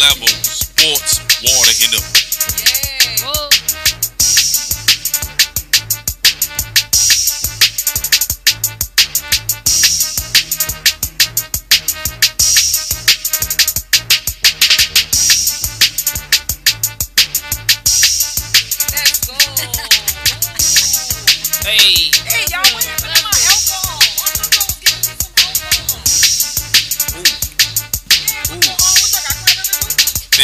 level sports water in the. Let's go. Hey,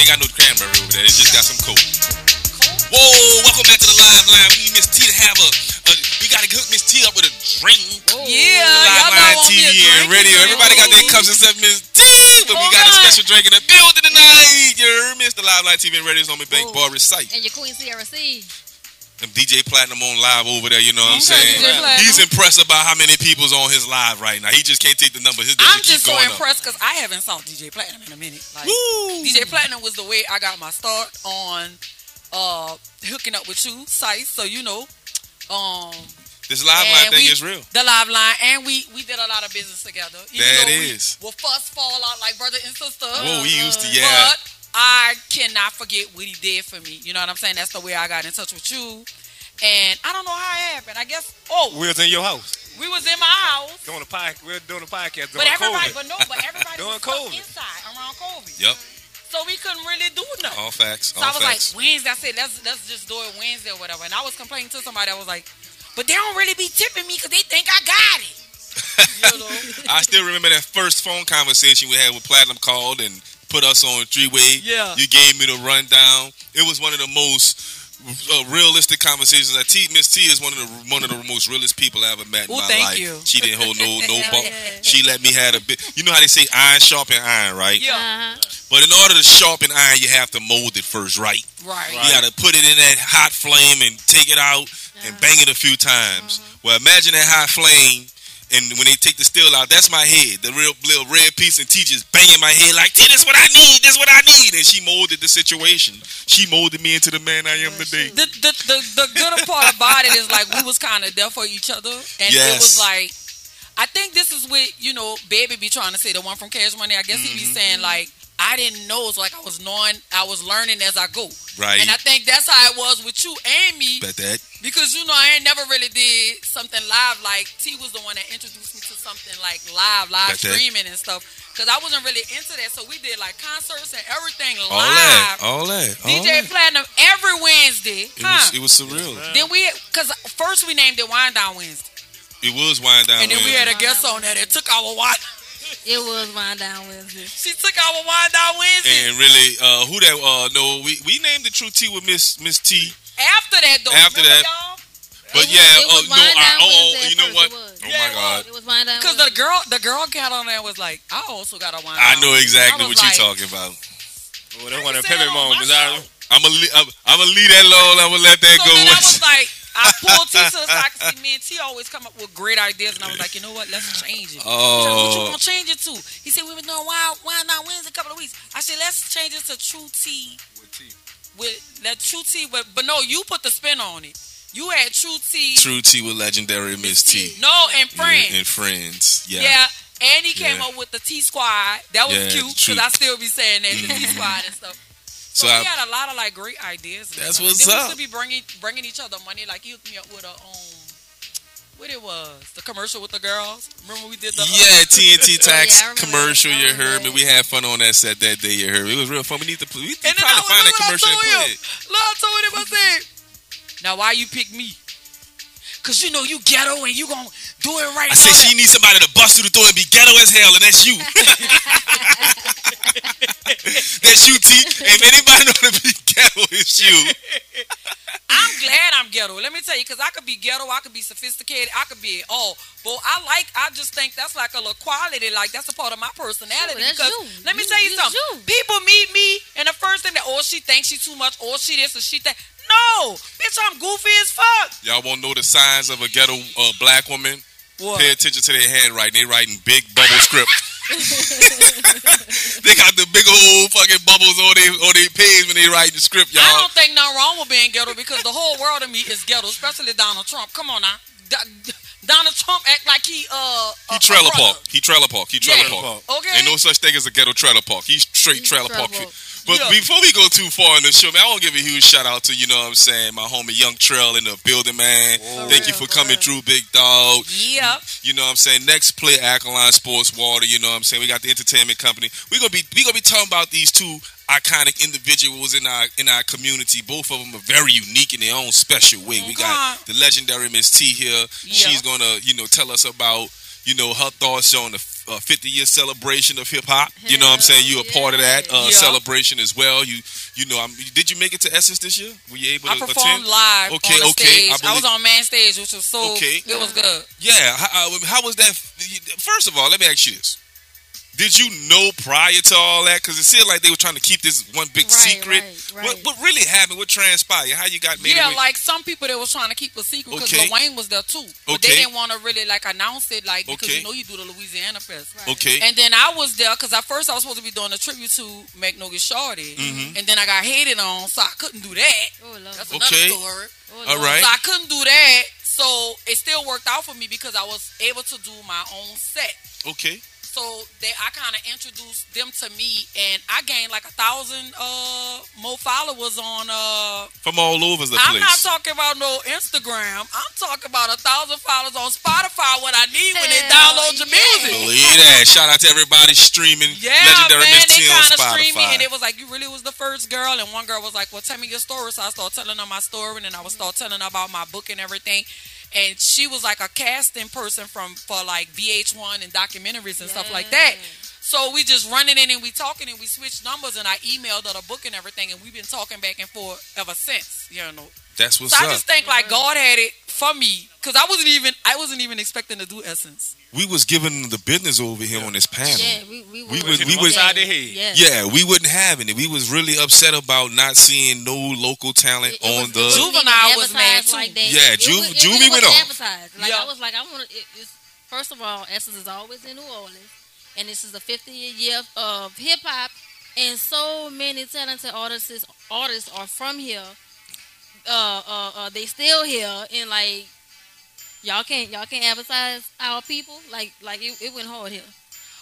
ain't got no cranberry over there. They just got some coke. Coke? Whoa, welcome back to the live line. We need Miss T to have a. a we gotta hook Miss T up with a drink. Yeah, The y'all live know line I want me TV and drink. radio. Everybody got their cups except Miss T, but we got a special drink in the building tonight. You heard Miss the live line TV and radio's on me Bank. Bar Resight. And your Queen Tiara C. DJ Platinum on live over there. You know what I'm saying? He's impressed about how many people's on his live right now. He just can't take the number. His I'm just so impressed because I haven't saw DJ Platinum in a minute. Like! DJ Platinum was the way I got my start on uh hooking up with you, Sice. So you know, um, This live line and thing we- is real. the live line, and we we did a lot of business together. Even That though. We will fuss fall out like brother and sister. Whoa, we used to, yeah. But I cannot forget what he did for me. You know what I'm saying? That's the way I got in touch with you. And I don't know how it happened. I guess oh, We was in your house we was in my house. doing a podcast. We were doing a podcast. But everybody, COVID. but no, but everybody During was COVID. inside around COVID. Yep. So we couldn't really do nothing. All facts. So All I was facts. like, Wednesday. I said, let's let's just do it Wednesday or whatever. And I was complaining to somebody. I was like, but they don't really be tipping me because they think I got it. You know? I still remember that first phone conversation we had with Platinum called and put us on three way. Yeah. You gave me the rundown. It was one of the most uh, realistic conversations. I T Miss T is one of the one of the most realest people I ever met in Ooh, my thank life. you. She didn't hold no no Hell bump. yeah. She let me have a bit. You know how they say iron sharpen iron, right? yeah. Uh-huh. But in order to sharpen iron, you have to mold it first, right? Right. You got to put it in that hot flame and take it out and bang it a few times. Well, imagine that hot flame, and when they take the steel out, that's my head, the real little red piece, and T just banging my head like, T, this what I need, this is what I need. And she molded the situation. She molded me into the man I am today. The, the the the good part about it is like we was kind of there for each other, and it was like, I think this is what you know, baby be trying to say. The one from Cash Money, I guess he Mm-hmm. be saying like. I didn't know. It's like I was knowing, I was learning as I go. Right. And I think that's how it was with you and me. Bet that. Because you know, I ain't never really did something live. Like T was the one that introduced me to something like live, live That's it. streaming and stuff. Because I wasn't really into that, so we did like concerts and everything live. All that. live. All that. All DJ that. Platinum every Wednesday. It huh? was, it was surreal. then we, because first we named it Wind Down Wednesday, It was wind down. and then we had a guest on that. It took our wine. It was wind down Wednesday. She took our Wind Down Wednesday. and really, uh, who that? Uh, no, we we named the True T with Miss Miss T. After that, though, After that, y'all? But It was- yeah, it was uh, no, wind I, oh, Wednesday you know what? first, it was. Oh Yeah, my it God. It was wind down Because the girl, the girl got on there and was like, I also got a Wind I Down know exactly I was what you're like, talking about. Well, that's one of the pivot moments. I- show. I'm gonna I'm, I'm gonna leave that alone. I'm gonna let that So go. then I was like, I pulled T to the side 'cause see, me and T always come up with great ideas, and I was like, you know what? Let's change it. He said, what you gonna oh. change it to? He said, we been doing Wild, Wild Not Wednesday a couple of weeks. I said, let's change it to True T. With T. With that True T, but, but no, you put the spin on it. You had True T. True T with legendary Miss T. No, and Friends. Yeah, and friends. Yeah. Yeah. And he came Yeah. up with the T Squad. That was Yeah, cute true. because I still be saying that the T Squad and stuff. So, So we I- had a lot of like great ideas. That's stuff. what's then up. We used to be bringing bringing each other money. Like he hooked me up with a um, what it was the commercial with the girls. Remember we did the uh, Yeah, TNT tax I remember commercial. that. You heard me. We had fun on that set that day. You heard me. It was real fun. We need to. We need to And then try to find that look what I commercial and told put him. it. Look, I told him I said, now why you pick me? Cause you know you ghetto and you gonna do it right. I said now. she needs somebody to bust through the door and be ghetto as hell, and that's you. that's you, T. Ain't anybody know to be ghetto. It's you. I'm glad I'm ghetto. Let me tell you, because I could be ghetto, I could be sophisticated, I could be all. But I like, I just think that's like a little quality. Like that's a part of my personality. Sure, that's because you. let me You- tell you you- something. you. People meet me, and the first thing that, oh, she thinks she too much, or she this, or she that. No, bitch, I'm goofy as fuck. Y'all won't know the signs of a ghetto uh, black woman. What? Pay attention to their handwriting. They writing big bubble script. they got the big old fucking bubbles on their on their page when they writing the script, y'all. I don't think nothing wrong with being ghetto because the whole world of me is ghetto, especially Donald Trump. Come on now. Do- Donald Trump act like he uh He trailer park. He trailer park. He trailer Yeah. park. Okay. Ain't no such thing as a ghetto trailer park. He's straight trailer Trailer park. park. But before we go too far in the show, man, I want to give a huge shout out to you know what I'm saying, my homie Yung Trel in the building, man. Whoa. Thank you for coming through, big dog. Yep. You know what I'm saying? Next play Alkaline Sports Water, you know what I'm saying? We got the entertainment company. We're gonna be we gonna be talking about these two iconic individuals in our in our community. Both of them are very unique in their own special way. We got the legendary Miss T here. She's gonna, you know, tell us about, you know, her thoughts on the uh, 50 year celebration of hip hop. You know what I'm saying? You a part of that uh, Yeah. celebration as well. You you know, I'm, did you make it to Essence this year? Were you able I to performed attend? live Okay, okay. I I, was on main stage, which was so Okay. it was good. Yeah. How, uh, how was that? First of all, let me ask you this. Did you know prior to all that? Because it seemed like they were trying to keep this one big Right, secret. right, right. What, what really happened? What transpired? How you got made Yeah, away? like some people that was trying to keep a secret because Okay. Wayne was there too, but Okay. they didn't want to really like announce it, like because Okay. you know you do the Louisiana fest. Right. okay. And then I was there because at first I was supposed to be doing a tribute to Magnolia Shorty, Mhm. and then I got hated on, so I couldn't do that. Oh, Lord. That's Okay. another story. Oh, All Lord. right. So I couldn't do that. So it still worked out for me because I was able to do my own set. okay. So they, I kind of introduced them to me, and I gained like a thousand uh, more followers on. Uh, From all over the place. I'm not talking about no Instagram. I'm talking about a thousand followers on Spotify. What I need when they Hell download your music. Believe that. Shout out to everybody streaming Yeah, Legendary man, Miss they kind of streamed me, and it was like you really was the first girl, and one girl was like, "Well, tell me your story." So I started telling her my story, and then I would start telling her about my book and everything. And she was like a casting person from for like VH1 and documentaries and stuff like that. So we just running in and we talking and we switched numbers, and I emailed her the book and everything, and we've been talking back and forth ever since. You know, That's what's so I up. just think like God had it for me because I wasn't even I wasn't even expecting to do Essence. we was giving the business over here on this panel. Yeah, we we, We were- was- we was- Upside the. Yeah. Yeah, we wouldn't have any. We was really upset about not seeing no local talent It- it on was- the. it wasn't even Juvenile was mad, too. Like that. Yeah, It Ju- was- it Juvie really went wasn't off. Like Yeah. I was like, I want to. It, first of all, Essence is always in New Orleans, and this is the 50th year of hip hop, and so many talented artists artists are from here. Uh, uh, uh, they still here, and like y'all can't y'all can't advertise our people. Like like it, it went hard here.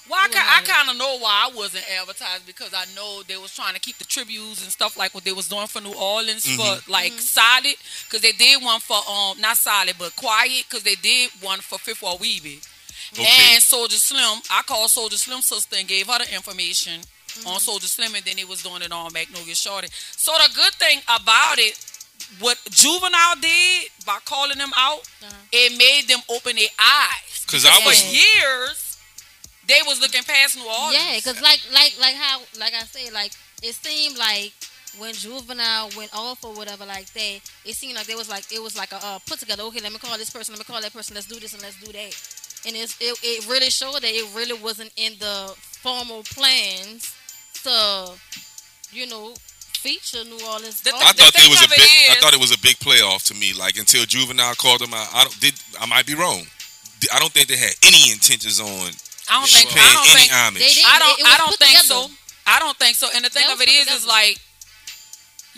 Well, I, It I kind of know why I wasn't advertised because I know they was trying to keep the tributes and stuff like what they was doing for New Orleans Mm-hmm. for like Solid because they did one for um not Solid but Quiet because they did one for Fifth Ward Weebie Okay. and Soulja Slim. I called Soulja Slim sister and gave her the information Mm-hmm. on Soulja Slim and then they was doing it on Magnolia Shorty. So the good thing about it. What Juvenile did by calling them out, Uh-huh. it made them open their eyes. 'Cause I for was- years, they was looking past New Orleans. Yeah, because like like like how like I said, like it seemed like when Juvenile went off or whatever like that, it seemed like there was like it was like a uh, put together. Okay, let me call this person. Let me call that person. Let's do this and let's do that. And it's, it it really showed that it really wasn't in the formal plans to, you know, feature New Orleans. The- I thought thing it was a of it big. I thought it was a big playoff to me. Like until Juvenile called them out, I don't. Did I might be wrong. I don't think they had any intentions on I don't think. paying I don't any think. homage. They did. I don't. it was I don't think together. so. I don't think so. And the thing of it is, it put is, is like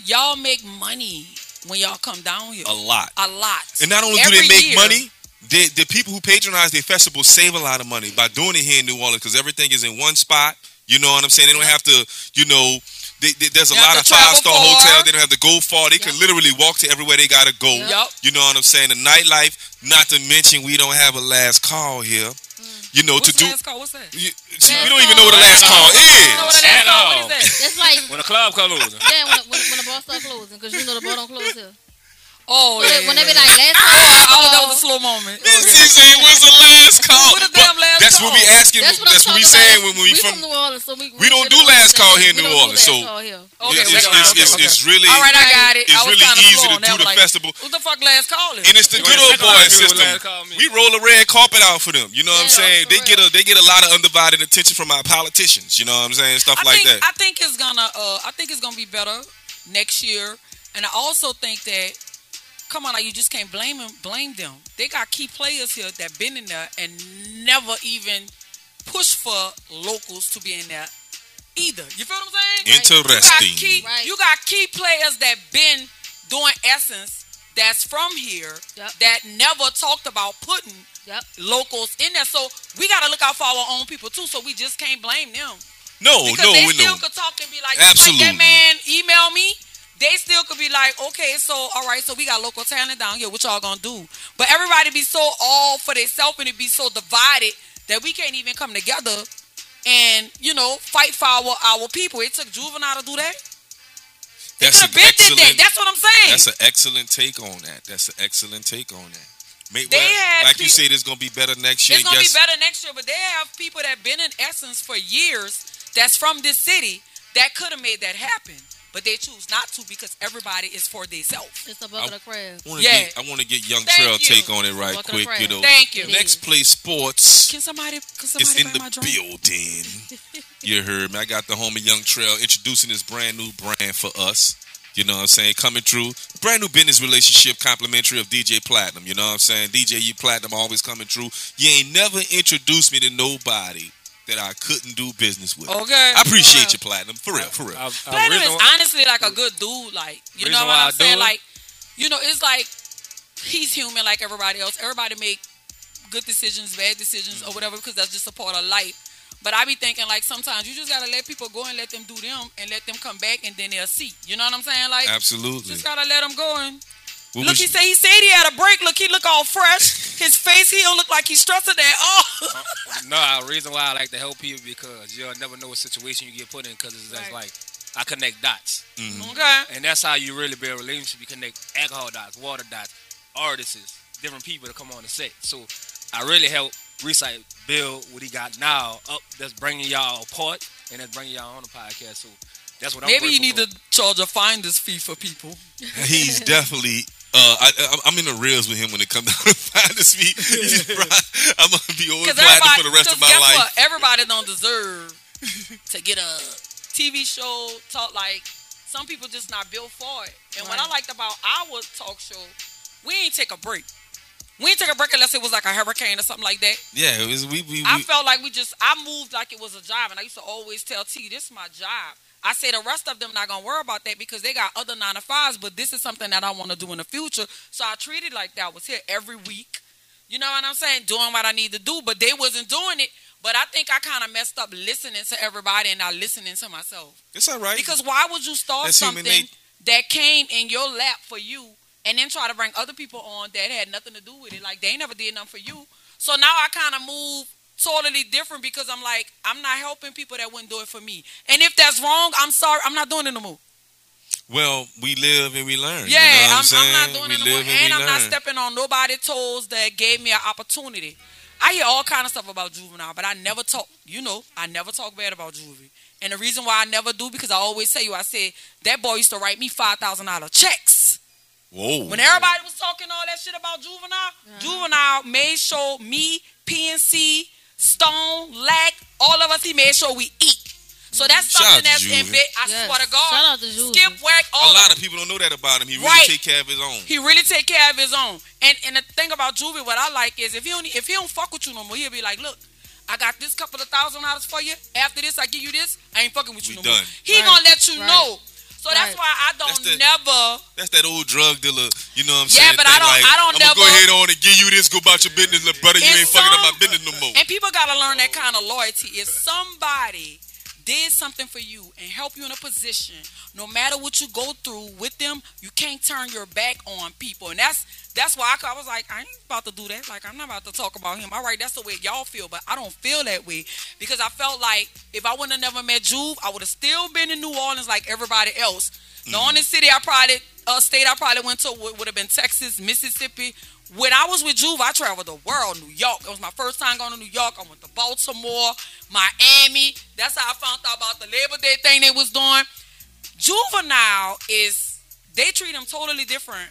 y'all make money when y'all come down here. a lot. A lot. And not only do they make year. money, the the people who patronize their festival save a lot of money by doing it here in New Orleans because everything is in one spot. You know what I'm saying? They don't have to, you know. They, they- there's a You lot of five star far. hotels. They don't have to go far. They can literally walk to everywhere they gotta go. Yep. You know what I'm saying? The nightlife. Not to mention, we don't have a last call here. Mm. You know What's to do. last call? What's that? You, see, we don't even know what the call. last call You know what is. a last At call? All. is that? That's like When the club closes. yeah, when, when, when the bar starts closing, because you know the bar don't close here. Oh, So yeah. they- when they be like last yeah. call, Oh, that was a slow moment. Missy said, "What's the last call?" What the But damn last that's what we call? asking. That's That's, what I'm what we talking saying about. when we, we from. from New Orleans, so we we don't do last call here in New Orleans, so- Okay, it's, it's, it's, Okay, it's really All right, I got it. it's I was really easy to do the festival. What the fuck last call is? and it's the good old boy system. last call mean. We roll a red carpet out for them. You know what I'm saying? They get a they get a lot of undivided attention from our politicians. You know what I'm saying? Stuff like that. I think it's gonna uh I think it's gonna be better next year. And I also think that come on, like you just can't blame them blame them. They got key players here that been in there and never even push for locals to be in there either. You feel what I'm saying? Interesting. You got key, Right. you got key players that been doing essence that's from here Yep. that never talked about putting Yep. locals in there. So we got to look out for our own people too. So we just can't blame them. No, Because no, they we still know. could talk and be like, Absolutely. like that man email me. They still could be like, okay, so all right, so we got local talent down here. What y'all gonna do? But everybody be so all for themselves and it be so divided that we can't even come together and you know fight for our our people. It took juvenile to do that. They That's an did that. excellent. That's what I'm saying. That's an excellent take on that. That's an excellent take on that. They well, like you said, it's gonna be better next year. It's gonna be better next year, but they have people that been in essence for years that's from this city that could have made that happen, but they choose not to because everybody is for themselves. It's a bucket of crabs. I wanna Yeah. get, I want to get Young Thank Trail you. take on it right Welcome quick. You know, Thank you. Next play sports. Can somebody can It's somebody in the my drink? building. you heard me. I got the homie Yung Trel introducing his brand new brand for us. You know what I'm saying? Coming through. Brand new business relationship complimentary of DJ Platinum. You know what I'm saying? DJ you Platinum always coming through. You ain't never introduced me to nobody that I couldn't do business with. Okay. I appreciate you, Platinum. For real, for real. I, I, Platinum reason is honestly like a good dude. Like you know what I I'm do saying? Like you know, it's like he's human like everybody else. Everybody make good decisions, bad decisions, or mm-hmm. whatever because that's just a part of life. But I be thinking like sometimes you just gotta let people go and let them do them and let them come back and then they'll see. You know what I'm saying? Like Absolutely. just gotta let them go and What look. was- He said he said he had a break. Look, he look all fresh. His face, he don't look like he's stressed that. Oh, No, the reason why I like to help people because you'll never know what situation you get put in because it's just Right. like I connect dots, Mhm. okay. and that's how you really build a relationship. You connect alcohol dots, water dots, artists, different people to come on the set. So I really help Resight build what he got now up. That's bringing y'all apart and that's bringing y'all on the podcast. So that's what I'm. Maybe you need grateful to charge a finder's fee for people. He's definitely. Uh, I, I, I'm in the reels with him when it comes down to finance me. I'm gonna be always Because platinum for the rest of my guess life. what? Everybody don't deserve to get a TV show talk like some people just not built for it. And what I liked about our talk show, we ain't take a break. We ain't take a break unless it was like a hurricane or something like that. Yeah, it was, we we, I felt like we just I moved like it was a job, and I used to always tell T, "This is my job." I say the rest of them not gonna worry about that because they got other nine to fives, but this is something that I want to do in the future. So I treated like that. I was here every week. You know what I'm saying? Doing what I need to do, but they wasn't doing it. But I think I kind of messed up listening to everybody and not listening to myself. it's all right. Because why would you start That's something that came in your lap for you and then try to bring other people on that had nothing to do with it? Like they never did nothing for you. So now I kind of move totally different because I'm like, I'm not helping people that wouldn't do it for me. And if that's wrong, I'm sorry. I'm not doing it no more. well, we live and we learn. Yeah, you know what I'm, I'm, saying? I'm not doing we it no more. live And I'm not stepping on nobody's toes that gave me an opportunity. I hear all kind of stuff about juvenile, but I never talk. You know, I never talk bad about juvie. And the reason why I never do because I always tell you, I said that boy used to write me five thousand dollar checks. Whoa. When everybody was talking all that shit about juvenile, uh-huh. juvenile made sure me, PNC, Stone, Lack, all of us, he made sure we eat. So that's Shout something that's Juvie. in bit. I Yes. swear to God. Shout out to Juvie. Skip whack all a lot of of people don't know that about him. He really Right. take care of his own. he really take care of his own. And and the thing about Juvie, what I like is if he don't if he don't fuck with you no more, he'll be like, look, I got this couple of thousand dollars for you. After this, I give you this. I ain't fucking with you We no more. He Right. gonna let you Right. know. So that's why I don't That's the- never. That's that old drug dealer, you know what I'm Yeah, saying? Yeah, but I don't- Like, I don't never I'm gonna go ahead on and give you this, go about your business, little brother. You It's ain't fucking up my business no more. And people gotta learn that kind of loyalty. If somebody did something for you and help you in a position, no matter what you go through with them, you can't turn your back on people. And that's that's why I, I was like, I ain't about to do that. Like I'm not about to talk about him. All right, that's the way y'all feel, but I don't feel that way because I felt like if I wouldn't have never met Juve, I would have still been in New Orleans like everybody else. The mm-hmm. only city I probably uh, state I probably went to would, would have been Texas, Mississippi. When I was with Juve, I traveled the world. New York. It was my first time going to New York. I went to Baltimore, Miami. That's how I found out about the Labor Day thing they was doing. Juvenile is they treat him totally different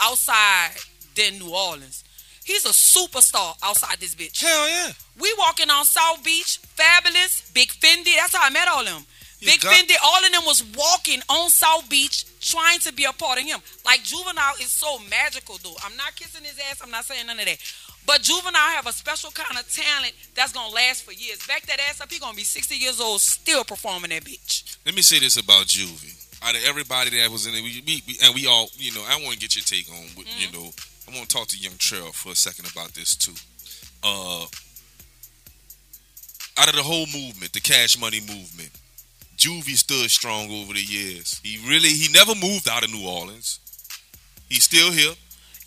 outside than New Orleans. He's a superstar outside this bitch. Hell yeah. We walking on South Beach, fabulous, Big Fendi. That's how I met all them. You Big got- Fendi, all of them was walking on South Beach trying to be a part of him. Like Juvenile is so magical, though. I'm not kissing his ass. I'm not saying none of that. But Juvenile have a special kind of talent that's gonna last for years. Back that ass up, he gonna be 60 years old, still performing that bitch. Let me say this about Juvie. Out of everybody that was in it, we, we, we- and we all, you know, I want to get your take on, Mm-hmm. you know, I want to talk to Yung Trel for a second about this too. Uh, out of the whole movement, the Cash Money movement, Juvie stood strong over the years. He really he never moved out of New Orleans. He's still here.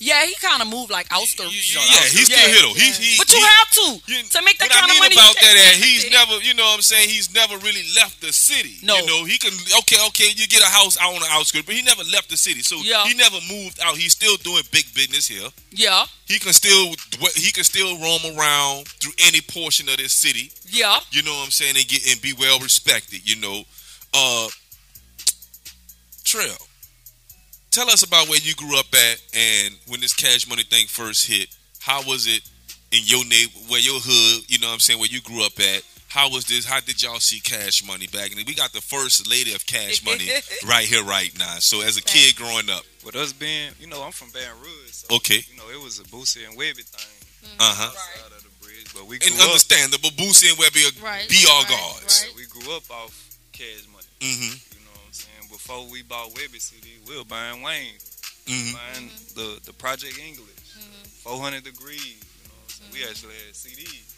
Yeah, he kind of moved like outskirts. Yeah, yeah, he's still Yeah, here though. He, he, But you he- have to you- to make that what kind I mean of money. about you that, can't he's stay never, you know what I'm saying? He's never really left the city. No. You know, he can, okay, okay, you get a house out on the outskirts, but he never left the city. So Yeah. he never moved out. He's still doing big business here. Yeah, He can still, he can still roam around through any portion of this city. yeah. You know what I'm saying? And get and be well respected. You know, uh, Trel. Tell us about where you grew up at, and when this Cash Money thing first hit. How was it in your neighbor, where your hood? You know what I'm saying? Where you grew up at? How was this? How did y'all see Cash Money back? And we got the first lady of Cash Money right here, right now. So as a kid growing up, With us being, you know, I'm from Baton Rouge, so okay, you know it was a Boosie and Webbie thing uh huh, outside of the bridge. But we grew and up, understandable. Boosie and Webbie are Right. be all right, guards. right. we grew up off Cash Money. Mm-hmm. Before we bought Webbie CD, we were buying Wayne, Mm-hmm. buying the the Project English, 400 Degreez. You know, what I'm we actually had CDs.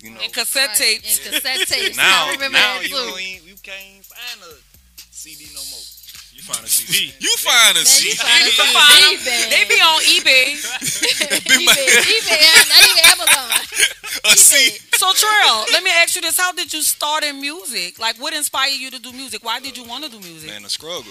You know, And cassette Right, tapes. And cassette tapes. now now you ain't, you can't find a CD no more. You find a CD. You find a Man, CD. find You can find on 'em. They be on eBay. eBay, eBay, not even Amazon. a CD. So Trel, let me ask you this: How did you start in music? Like, what inspired you to do music? Why did you want to do music? Man, a struggle.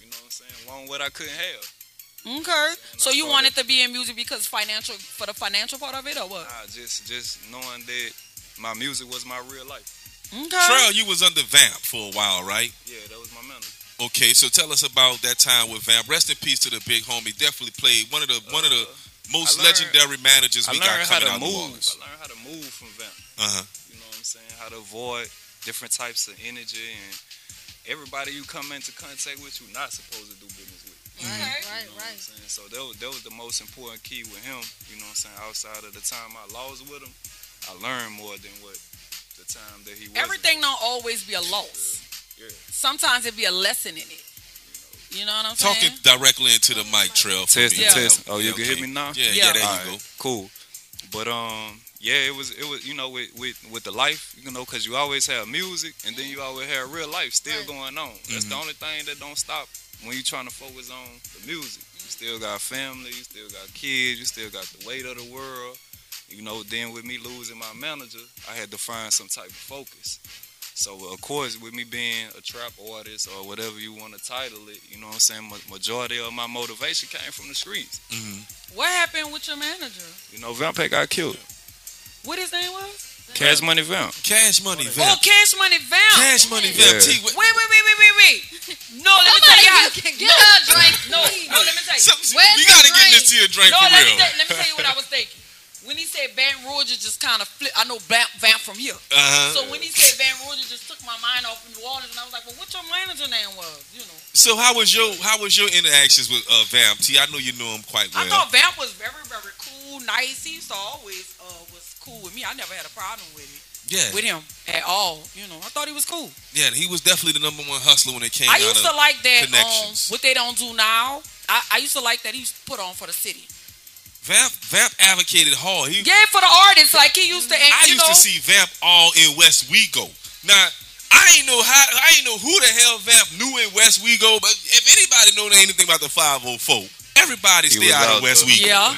You know what I'm saying? Want what I couldn't have. Okay. So you wanted to be in music because financial for the financial part of it, or what? Nah, just just knowing that my music was my real life. Okay. Trel, you was under Vamp for a while, right? Yeah, that was my mentor. Okay, so tell us about that time with Vamp. Rest in peace to the big homie. Definitely played one of the one of the most learned- legendary managers I we got learned how coming to out of New move. Orleans. I learned how to move from Vamp. Uh huh. You know what I'm saying? How to avoid different types of energy and everybody you come into contact with, you're not supposed to do business with. Right, You right, know what I'm right. saying? So that was, that was the most important key with him. You know what I'm saying? Outside of the time I lost with him, I learned more than what the time that he was. Everything don't always be a loss. Yeah. Sometimes it be a lesson in it. You know what I'm saying? Talking directly into the mic, Trel. for Test me. and Yeah. test. Oh, you Yeah, can okay. hear me now? Yeah, yeah, Yeah. there All you right, go. Cool. But um, yeah, it was it was you know with with, with the life, you know, because you always have music and then you always have real life still Right. going on. That's the Mhm. only thing that don't stop when you trying to focus on the music. You still got family, you still got kids, you still got the weight of the world. You know, then with me losing my manager, I had to find some type of focus. So of course, with me being a trap artist or whatever you want to title it, you know what I'm saying. Majority of my motivation came from the streets. hmm What happened with your manager? You know, Vampire got killed. What his name was? Cash Money Vamp. Cash Money Vamp. Oh, Cash Money Vamp. Cash Money Yeah. Vamp. T, Wait, wait, wait, wait, wait, wait. No, let me tell you. how- you can get her a drink. No, no, let me tell you. Some- Where's we gotta get this to your drink No, for let me, real. tell, let me tell you what I was thinking. When he said Baton Rouge, it just kind of flipped. I know Vamp, Vamp from here. Uh-huh. So when he said Baton Rouge, it just took my mind off New Orleans, and I was like, well, what your manager name was? You know. So how was your how was your interactions with uh, Vamp? T, I know you knew him quite well. I thought Vamp was very, very cool, nice. He used to always uh, was cool with me. I never had a problem with it, yeah, with him at all. You know, I thought he was cool. yeah, he was definitely the number one hustler when it came I used to like that. Um, what they don't do now. I, I used to like that he used to put on for the city. Vamp. Vamp advocated hard. He, Yeah, for the artists, like he used to. I you used know, to see Vamp all in Westwego. Now I ain't know how I ain't know who the hell Vamp knew in Westwego, but if anybody know anything about the 504, everybody He stay was out of West there. Wego. Yeah,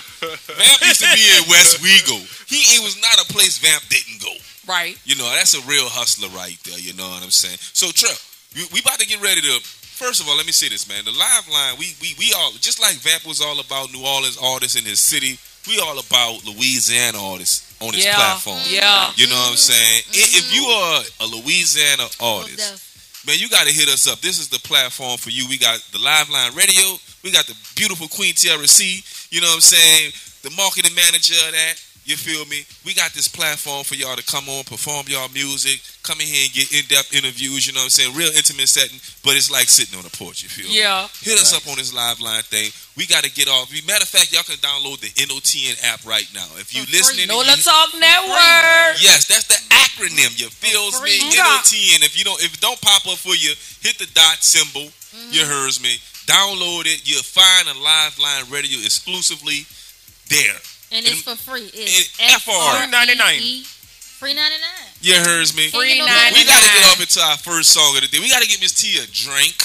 Vamp used to be in Westwego. He it was not a place Vamp didn't go. right. You know, that's a real hustler right there. You know what I'm saying? So, Trey, we, we about to get ready to. First of all, let me say this, man. The live line, we we we all just like Vamp was all about New Orleans artists in his city. We all about Louisiana artists on this Yeah, platform. yeah. You know what I'm saying? I- If mm-hmm. you are a Louisiana artist, man, you got to hit us up. This is the platform for you. We got the Live Line Radio. We got the beautiful Queen Tiara C. You know what I'm saying? The marketing manager of that. You feel me? We got this platform for y'all to come on, perform y'all music, come in here and get in-depth interviews. You know what I'm saying? Real intimate setting, but it's like sitting on a porch. You feel me? Yeah. Hit us up on this live line thing. We got to get off. Matter of fact, y'all can download the NOTN app right now. If you For listening, No and Let's you- Talk Network. Yes, that's the acronym. You feels me? NOTN. If you don't, if it don't pop up for you, hit the dot symbol. Mm-hmm. You hears me. Download it. You'll find a live line radio exclusively there. And it's for free. It's and FR. F-R-E-E Free ninety nine. You heard me. Free Ain't no ninety We gotta get nine. off into our first song of the day. We gotta get Miss T a drink.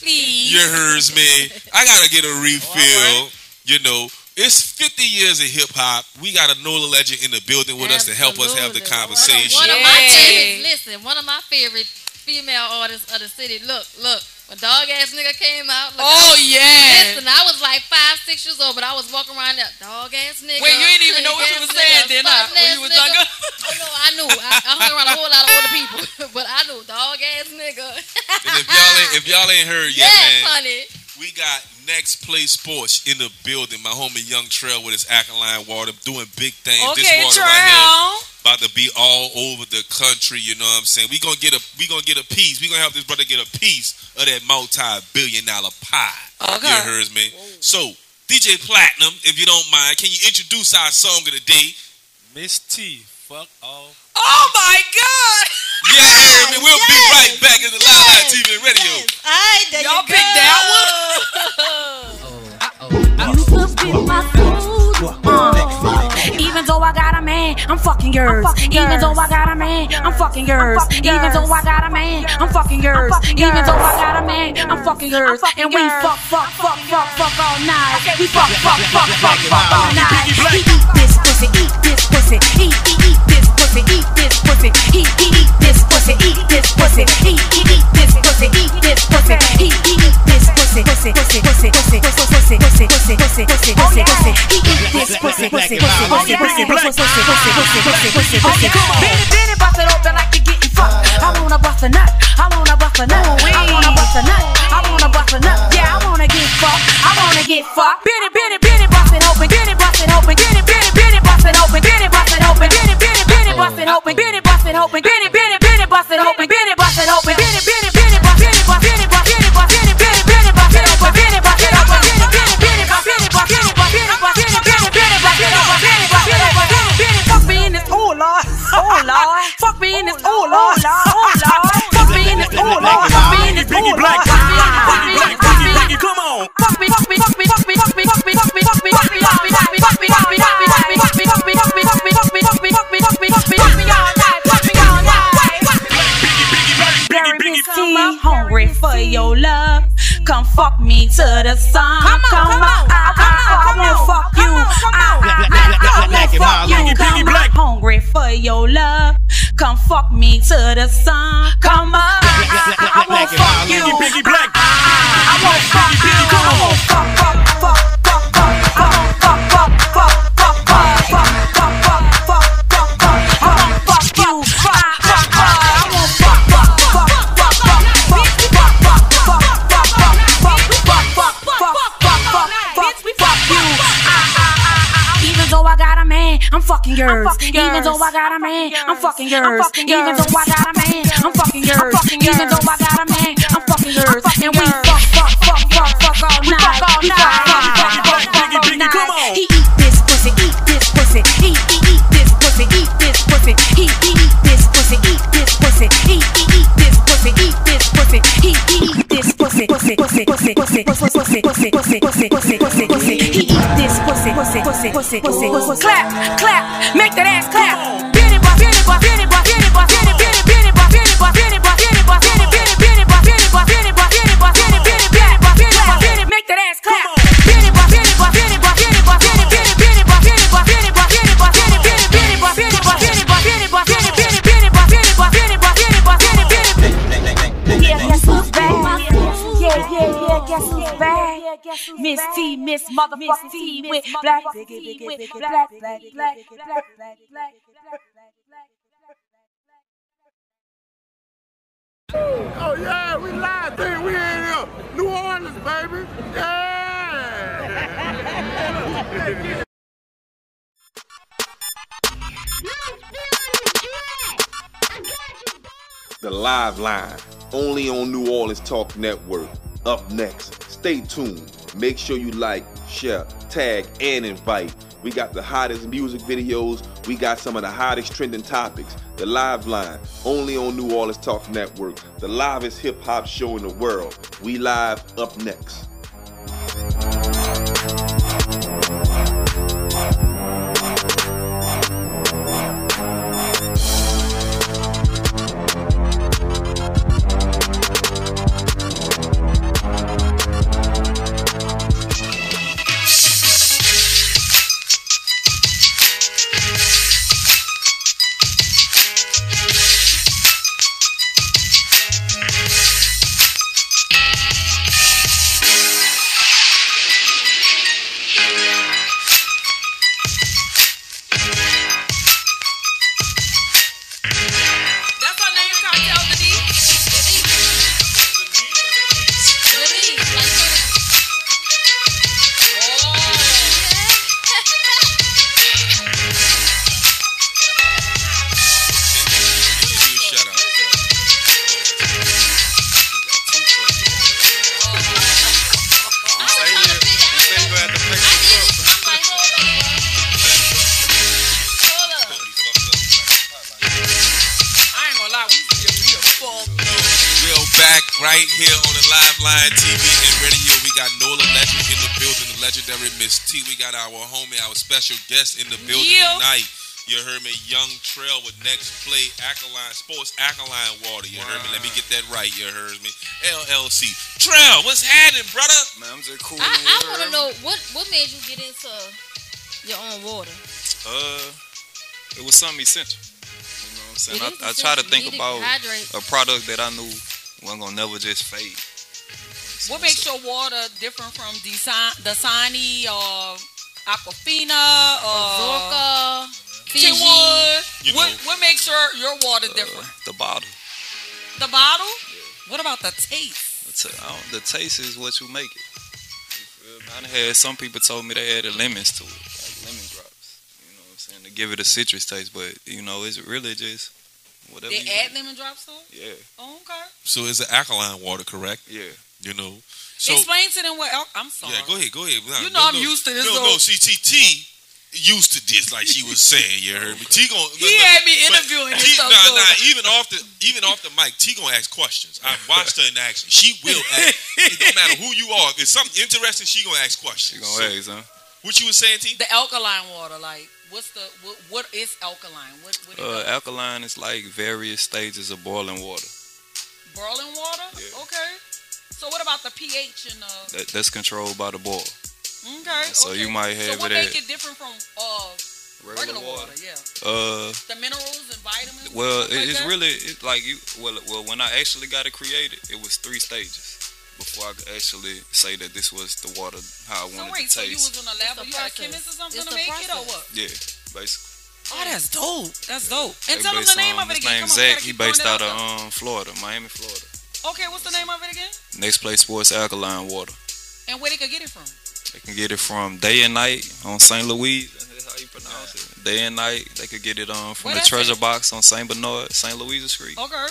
Please. You heard me. I gotta get a refill. You know, it's 50 years of hip hop. We got a NOLA legend in the building with us to help us have the Absolutely. conversation. One of my Yay. favorites. Listen, one of my favorite female artists of the city. Look, look. When dog ass nigga came out. Look, Oh yeah. Listen, I was like five, six years old, but I was walking around that dog ass nigga. Wait, you didn't even know what you slick was saying nigga, then, huh? stuntin' When you was nigga. younger? Oh no, I knew. I, I hung around a whole lot of older people, but I knew dog ass nigga. And if y'all ain't, if y'all ain't heard yet, yes, man, honey. We got Next Play Sports in the building. My homie Yung Trel with his alkaline water doing big things. Okay, this water right here Trel. about to be all over the country. You know what I'm saying? We gonna get a we gonna get a piece. We gonna help this brother get a piece of that multi-billion dollar pie. Okay. You heard me? So DJ Platinum, if you don't mind, can you introduce our song of the day? Miss T, fuck all. Oh my God. Yeah, heard me. We'll be right back in the Live Line TV and Radio. Yes. All right, there Y'all you picked go. that You could be my food. Uh, even though I got a man, I'm fucking yours. Even though I got a man, I'm fucking yours. Even though I got a man, I'm fucking yours. Even though I got a man, I'm fucking yours. And we fuck, fuck, fuck, fuck, fuck all night. We fuck, fuck, fuck, fuck, fuck all night. He eat this pussy, eat this pussy, eat, eat, eat this pussy, eat this pussy, he eat this pussy, eat this pussy, he eat this pussy, eat this pussy, he eat this pussy, pussy, pussy, pussy, pussy, pussy, pussy, pussy, pussy, pussy, pussy, pussy, pussy, eat this pussy, pussy, pussy, pussy, pussy, pussy, pussy, pussy, pussy, pussy, pussy, pussy. Benny, Benny, bust it open like you getting fucked. I wanna bust a nut. I wanna bust a nut. I wanna bust a nut. I wanna bust a nut. Yeah, I wanna get fucked. I wanna get fucked. Benny, Benny, Benny, bust it open. Benny, bust it open. Benny, Benny, Benny, bust it open. Benny, bust it open. Benny, bustin', hopin', been it bustin', hopin', been it, been it, been it bustin', hopin', been it your love. Come fuck me to the sun. Come on, come on, I, I, I, I won't fuck you. I, I, I, I won't fuck you. Come on, hungry for your love. Come fuck me to the sun. Come on, I, I, I, I won't fuck you. Even though I got a man, I'm fucking yours. Even though I got a man, I'm fucking yours. Even though I got a man, I'm fucking yours. And we pussy, pussy, pussy. Clap, clap, make that ass clap. Make that ass clap. Miss T, Miss Motherfucking T black, with black, black, black, black, black, black, black. Oh yeah, we live. Think we in here. New Orleans, baby. Yeah. The Live Line, only on New Orleans Talk Network. Up next, stay tuned. Make sure you like, share, tag, and invite. We got the hottest music videos. We got some of the hottest trending topics. The Live Line, only on New Orleans Talk Network. The livest hip hop show in the world. We live up next. We got our homie, our special guest in the building Yeah. tonight. You heard me, Yung Trel with Next Play Alkaline Sports Alkaline Water. You heard me. Let me get that right. You heard me. LLC. Trel, what's happening, brother? Man, I'm just cool. I, I want to know what what made you get into your own water. Uh, it was something essential. You know what I'm saying? It is I, I try to think You need to about hydrate. a product that I knew wasn't gonna never just fade. What makes your water different from Desan- Dasani or Aquafina or Zorka, Fiji. Kentwood? What, know. what makes your, your water different? Uh, the bottle. The bottle? What about the taste? The, t- I don't- the taste is what you make it. You feel me? I had some people told me they added lemons to it, like lemon drops. You know what I'm saying? To give it a citrus taste, but you know, it's really just whatever. They you add make. lemon drops to it? Yeah, Oh, okay. So it's an alkaline water, correct? yeah. You know. So Explain to them what. el- I'm sorry. yeah, go ahead, go ahead. No, You know no, I'm no. used to this, No, though. no. See, T, T used to this, like she was saying. You heard me. T gon' He had me interviewing and T, stuff. Nah, so- nah. Even off the even off the mic, T gonna ask questions. I've watched her in action. She will ask. it don't matter who you are. If it's something interesting, she gonna ask You questions. gonna So, ask, huh? what you was saying, T? The alkaline water, like, what's the what, what is alkaline? What, what Uh, alkaline is like various stages of boiling water. boiling water? Yeah. Okay. So what about the pH and uh? That, that's controlled by the boil. Okay. So okay. you might So have what it make at it different from uh regular water? Yeah. Uh, The minerals and vitamins. well, stuff it, like it's that? really it's like you. Well, well, when I actually got it created, it was three stages before I could actually say that this was the water how I So wanted wait, to so you was in a lab, you had a chemist or something it's to the make it or what? yeah, basically. Oh, that's dope. That's dope. And They tell them the name on- of it his again. name's Come on, we Zach. gotta He based out of um Florida, Miami, Florida. Okay, what's the name of it again? Next Play Sports Alkaline Water. And where they could get it from? They can get it from Day and Night on St. Louis. That's how you pronounce it. Day and Night. They could get it um from Where the Treasure at? Box on St. Bernard, St. Louisa Street. Okay.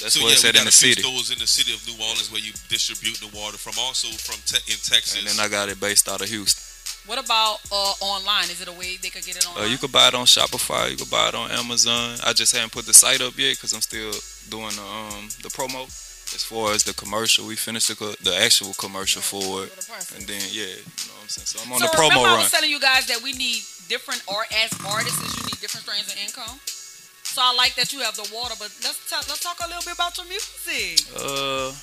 That's so where yeah, it's we at in a the few city. stores in the city of New Orleans where you distribute the water from. Also from te- in Texas. And then I got it based out of Houston. What about uh, online? Is it a way they could get it Uh, online? you could buy it on Shopify. You could buy it on Amazon. I just haven't put the site up yet because I'm still doing the, um, the promo. As far as the commercial, we finished the, the actual commercial for it, the and then yeah, you know what I'm saying. So I'm on so the promo remember I was telling you guys that we need different art as artists, you need different streams of income. So I like that you have the water, but let's talk, let's talk a little bit about your music. Uh,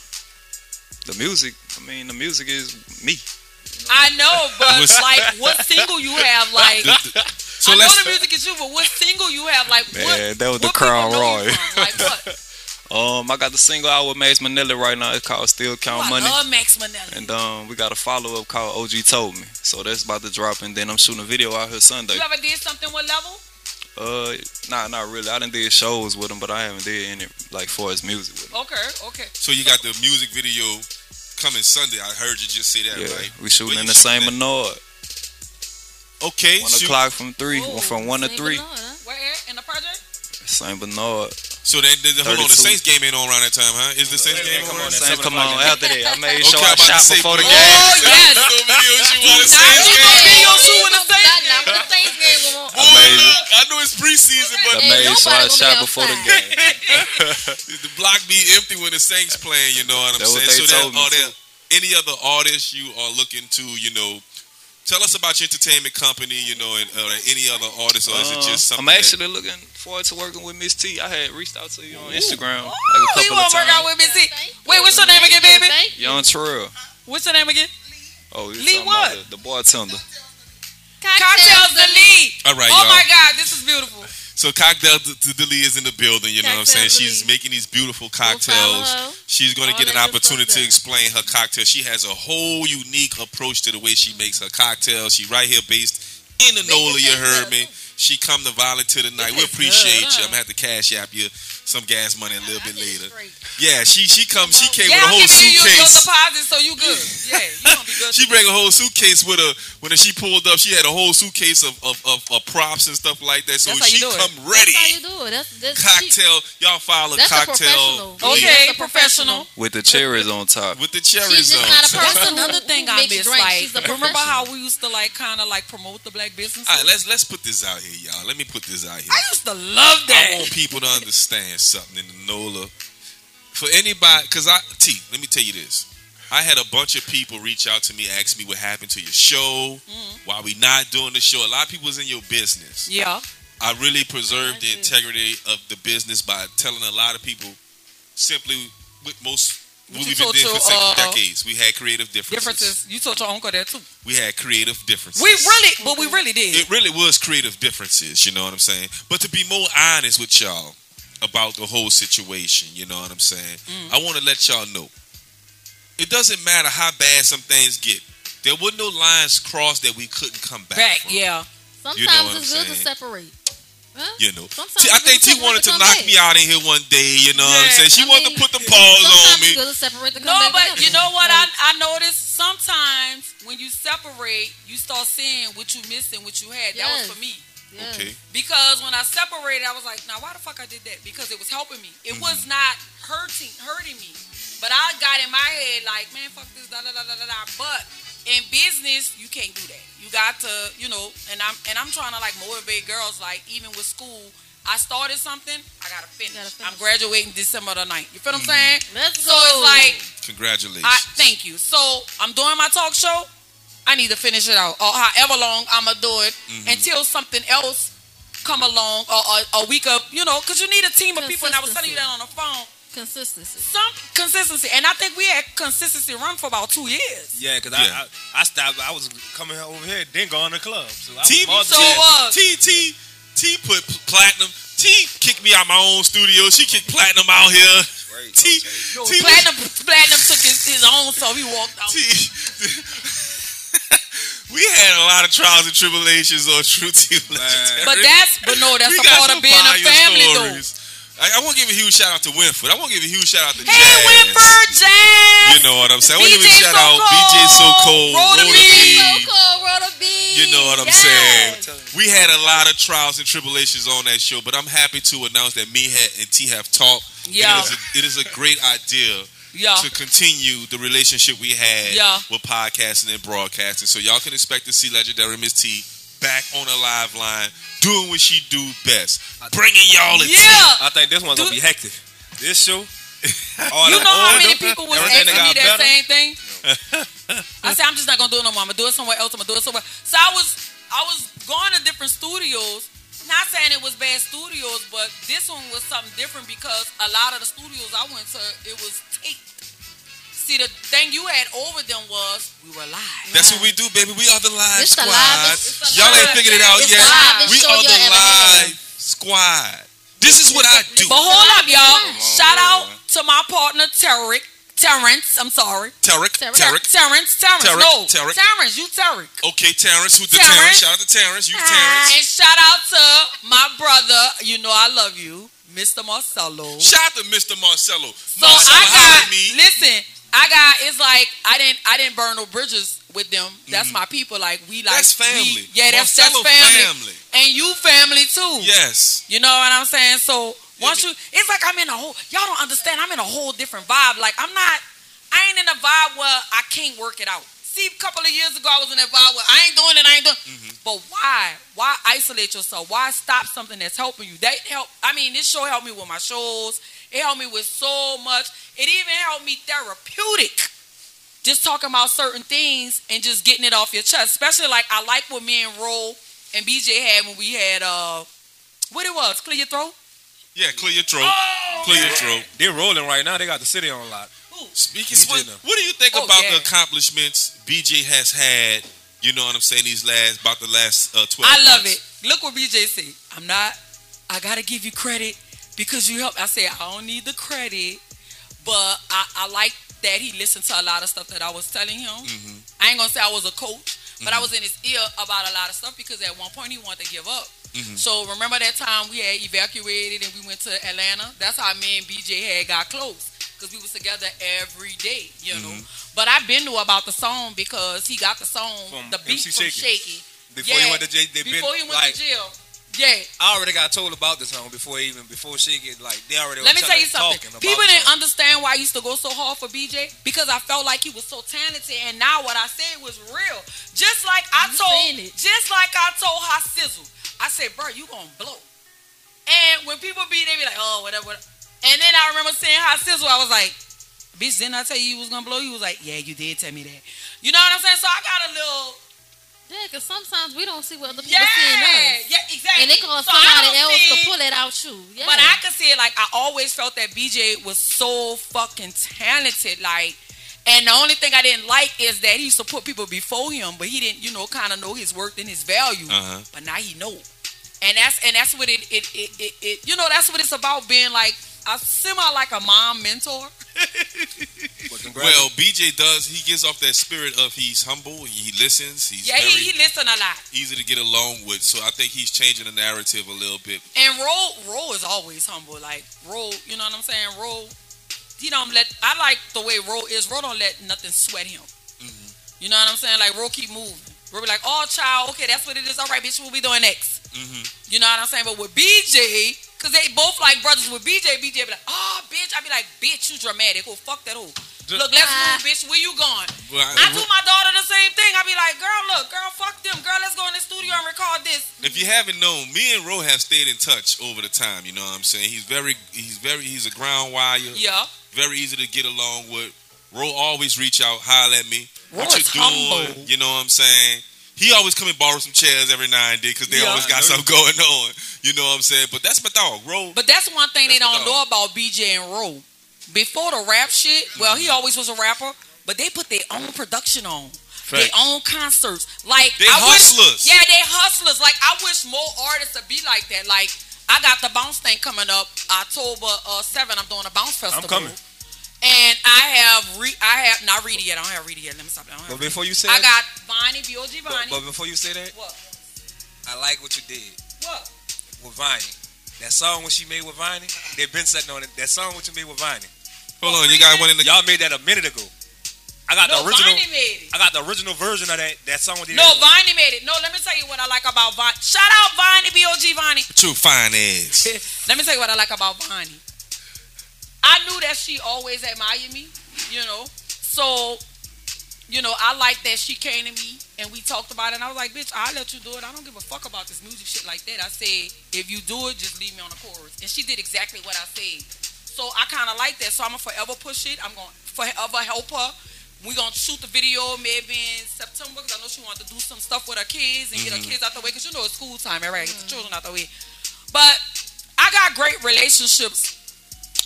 the music. I mean, the music is me. I know, but like, what single you have? Like, so I know the music is you, but what single you have? Like, Man, what? that was the Crown know you Royal. Like what? Um, I got the single out with Max Minelli right now. It's called Still Oh, Count I Money. love Max Minelli. And um, we got a follow up called OG Told Me. So that's about to drop, and then I'm shooting a video out here Sunday. You ever did something with Level? Uh, nah, not really. I done did shows with him, but I haven't did any like for his music with him. Okay, okay. So you got the music video coming Sunday. I heard you just say that, Yeah, right? we shooting Where in you the same shooting Menard. Okay, One shoot. o'clock from three, Oh, from one to three. Bernard, huh? Where at? in the project? Saint Bernard. So that, that, hold on, the Saints game ain't on around that time, huh? Is the Saints game come on? on, Saints, seven come on after that. I made Okay, sure I'm I shot say, before the oh, game. yes. No videos you want to Now say? you gonna be your shoe in the Not Saints now, but the Saints game on. Boy, oh, look, I know it's preseason, but Ain't made sure I shot before the game. the block be empty when the Saints playing. You know what I'm That's what saying? they so told me, are there any other artists you are looking to? You know, tell us about your entertainment company. You know, and uh, any other artists, or is it Uh, just something? I'm actually looking forward to working with Miss T. I had reached out to you on Instagram Oh, like a you couple wanna work out times. with me? See, wait, what's your name again, baby? Thank you. Young Terrell. What's your name again? Oh, you Lee talking about what? The, the bartender. Cocktails the lead. All right, Oh y'all. my God, this is beautiful. So Cocktail Dilly is in the building. You know what I'm saying? Cocktail She's making these beautiful cocktails. her. She's going to All get an opportunity to explain her cocktail. She has a whole unique approach to the way she makes her cocktails. She right here based in the NOLA. You heard me. She come to volunteer tonight. We appreciate good, you. I'm gonna have to cash app you some gas money a little I bit did later. Yeah, she she come. She oh, came Yeah, with a I'm whole giving you your, your suitcase. deposit, so you good. Yeah, you gonna be good. She bring a whole suitcase with her. When she pulled up, she had a whole suitcase of, of, of, of props and stuff like that. So That's how you she do it. come That's ready. how you do it. That's, that's Cocktail, y'all follow That's a cocktail professional. Okay, That's a professional. with the cherries on top. with the She's cherries just on. not a top. person. That's who- another thing who I makes miss. Like, She's a remember how we used to like kind of like promote the black business? All right, let's let's put this out here, y'all. Let me put this out here. I used to love that. I want people to understand something in the NOLA for anybody, because I T, let me tell you this. I had a bunch of people reach out to me, ask me what happened to your show, Mm-hmm. why we not doing the show. A lot of people was in your business. Yeah. I really preserved the I see. integrity of the business by telling a lot of people simply with most What we've been doing for uh, decades. We had creative differences. Differences. You told your uncle that too. We had creative differences. We really, but we really did. it really was creative differences, you know what I'm saying? But to be more honest with y'all about the whole situation, you know what I'm saying? Mm. I want to let y'all know. It doesn't matter how bad some things get. There were no lines crossed that we couldn't come back. Back, from, yeah. Sometimes You know what it's I'm good to separate. Huh? You know, Sometimes T- I it's think she T to wanted to knock back. me out in here one day. You know what I'm saying? She I wanted mean, to put the pause on Sometimes me. it's good to separate to come No, but together. you know what Like, I, I noticed? Sometimes when you separate, you start seeing what you missed and what you had. That was for me. Yes. Okay. Because when I separated, I was like, now why the fuck I did that? Because it was helping me. It was Mm-hmm. not hurting hurting me. But I got in my head like, man, fuck this, da da da da da da. But in business, you can't do that. You got to, you know, and I'm and I'm trying to like motivate girls. Like even with school, I started something, I gotta finish. gotta finish. I'm graduating December the 9th. You feel what I'm Mm-hmm. saying? Let's So go. it's like Congratulations. I thank you. So I'm doing my talk show. I need to finish it out, or however long I'ma do it Mm-hmm. until something else come along, or a, a week of you know, because you need a team of people. And I was telling you that on the phone. consistency. Some consistency, and I think we had consistency run for about two years. Yeah, because Yeah. I, I I stopped. I was coming over here, then going to the club. So I T, was So than- T, T, T put platinum. T kicked me out my own studio. She kicked platinum out here. Right, T, okay. Yo, T, Platinum, Platinum took his, his own, so he walked out. T. we had a lot of trials and tribulations on True T. Legendary. But that's, but no, that's We a part of being a family, stories. I, I want to give a huge shout out to Winford. I want to give a huge shout out to. Hey, Jazz. Winford, Jazz. You know what I'm saying? I want to give a shout So out Cold, BJ So Cold, Rhoda Rhoda B. B. So cool, Rhoda B. You know what I'm Yes. saying? We had a lot of trials and tribulations on that show, but I'm happy to announce that me and T have talked. Yeah. It is, a, it is a great idea Yeah. to continue the relationship we had Yeah. with podcasting and broadcasting. So y'all can expect to see legendary Miss T back on a live line doing what she do best, bringing y'all a Yeah. I think this one's gonna be hectic. This show. all You know how many people was everything asking me got that better. same thing? I said I'm just not gonna do it no more. I'm gonna do it somewhere else. I'm gonna do it somewhere. So I was I was going to different studios. Not saying it was bad studios, but this one was something different because a lot of the studios I went to, it was taped. See, the thing you had over them was we were live. That's what we do, baby. We are the live It's the squad. live- it's the Y'all ain't figured it out it's yet. We are the ever hear. live squad. This is what I do. But hold up, y'all. Shout out to my partner Tarek. Terrence, I'm sorry. Tarek, Tarek. Tarek. Terrence, Terrence. Tarek, no, Tarek. Terrence, you Tarek. Okay, Terrence. Who's the Terrence. Terrence? Shout out to Terrence. You Terrence. And shout out to my brother, you know I love you, Mr. Marcelo. Shout out to Mr. Marcelo. So Marcelo, I got me. listen, I got it's like I didn't I didn't burn no bridges with them. That's my people. Like we like Mm-hmm. That's family. we- yeah, that's that's family. family. And you family too. Yes. You know what I'm saying? So once you it's like I'm in a whole y'all don't understand, I'm in a whole different vibe. Like I'm not I ain't in a vibe where I can't work it out. See, a couple of years ago I was in that vibe where I ain't doing it, I ain't doing Mm-hmm. But why? Why isolate yourself? Why stop something that's helping you? That help I mean, this show helped me with my shows. It helped me with so much. It even helped me therapeutic. Just talking about certain things and just getting it off your chest. Especially like I like what me and Roll and BJ had when we had uh what it was, clear your throat? Yeah, clear your throat. Oh, Clear your throat. They're rolling right now. They got the city on lock. Speaking, BJ what, what do you think Oh, about yeah. the accomplishments BJ has had? You know what I'm saying? These last about the last uh, twelve. I love months? it. Look what BJ said. I'm not. I gotta give you credit because you helped. I say I don't need the credit, but I, I like that he listened to a lot of stuff that I was telling him. Mm-hmm. I ain't gonna say I was a coach, but I was in his ear about a lot of stuff because at one point he wanted to give up. Mm-hmm. So remember that time we had evacuated and we went to Atlanta. That's how me and BJ had got close because we was together every day, you know. Mm-hmm. But I've been knew about the song because he got the song, From the beat MC from Shaky. Shaky. Before Yeah, he went to jail, they been before he went like to jail. Yeah. I already got told about this song before even before she get like they already. Let me tell you something. People didn't understand why I used to go so hard for BJ because I felt like he was so talented, and now what I said was real. Just like I You told, just like I told Hot Sizzle, I said, "Bro, you gonna blow." And when people be, they be like, "Oh, whatever." whatever. And then I remember saying Hot Sizzle. I was like, bitch, didn't I tell you you was gonna blow? You was like, yeah, you did tell me that. You know what I'm saying? So I got a little. Yeah, because sometimes we don't see what other people Yeah, seeing us. yeah, exactly. And they call So somebody else see- to pull it out you. Yeah. But I could see it like I always felt that BJ was so fucking talented. Like, and the only thing I didn't like is that he used to put people before him, but he didn't, you know, kind of know his worth and his value. Uh-huh. But now he know, and that's and that's what it it, it it it you know that's what it's about being like a semi like a mom mentor. Well, BJ does. He gives off that spirit of he's humble. He listens. He's Yeah, very he, he listen a lot. easy to get along with. So I think he's changing the narrative a little bit. And Roll, Roll is always humble. Like Roll, you know what I'm saying? Ro, he don't let. I like the way Roll is. Roll don't let nothing sweat him. Mm-hmm. You know what I'm saying? Like Roll keep moving. Ro be like, oh child, okay, that's what it is. All right, bitch, what we doing next? hmm You know what I'm saying? But with BJ, cause they both like brothers. With BJ, BJ be like, oh bitch, I be like, bitch, you dramatic. Oh fuck that. Oh, look, let's move, bitch. Where you going? Well, I do my daughter the same thing. I be like, girl, look, girl, fuck them. Girl, let's go in the studio and record this. if you haven't known, me and Ro have stayed in touch over the time. You know what I'm saying? He's very, he's very, he's a ground wire. Yeah. Very easy to get along with. Ro always reach out, holler at me. Ro what you doing? humble. You know what I'm saying? He always come and borrow some chairs every now and then because they Yeah. always got something going on. You know what I'm saying? But that's my dog, Ro. But that's one thing they don't know about BJ and Ro. Before the rap shit, well, he always was a rapper, but they put their own production on. Their own concerts. Like They I hustlers. Wish, yeah, they hustlers. Like I wish more artists would be like that. Like I got the bounce thing coming up October uh, 7. I'm doing a bounce festival. I'm coming. And I have re- I have not read it yet. I don't have read it yet. Let me stop. I, don't have But before you say I that, got Bonnie, B.O.G. but, Bonnie. but before you say that, What? I like what you did What? with Viney. That song what she made with Viney, they've been sitting on it. That song what you made with Viney. Hold on, you got one in the. Y'all made that a minute ago. I got No, the original. Bonnie made it. I got the original version of that that song. With No, Viney made it. No, let me tell you what I like about Viney. Shout out Viney, B.O.G. Viney. True fine ass. Let me tell you what I like about Bonnie. I knew that she always admired me, you know. So, you know, I like that she came to me and we talked about it. And I was like, bitch, I'll let you do it. I don't give a fuck about this music shit like that. I said, if you do it, just leave me on the chorus. And she did exactly what I said. So I kind of like that. So I'm going to forever push it. I'm going to forever help her. We're going to shoot the video maybe in September because I know she wanted to do some stuff with her kids and get her mm-hmm. kids out the way because you know it's school time, right? Get the mm-hmm. children out the way. But I got great relationships.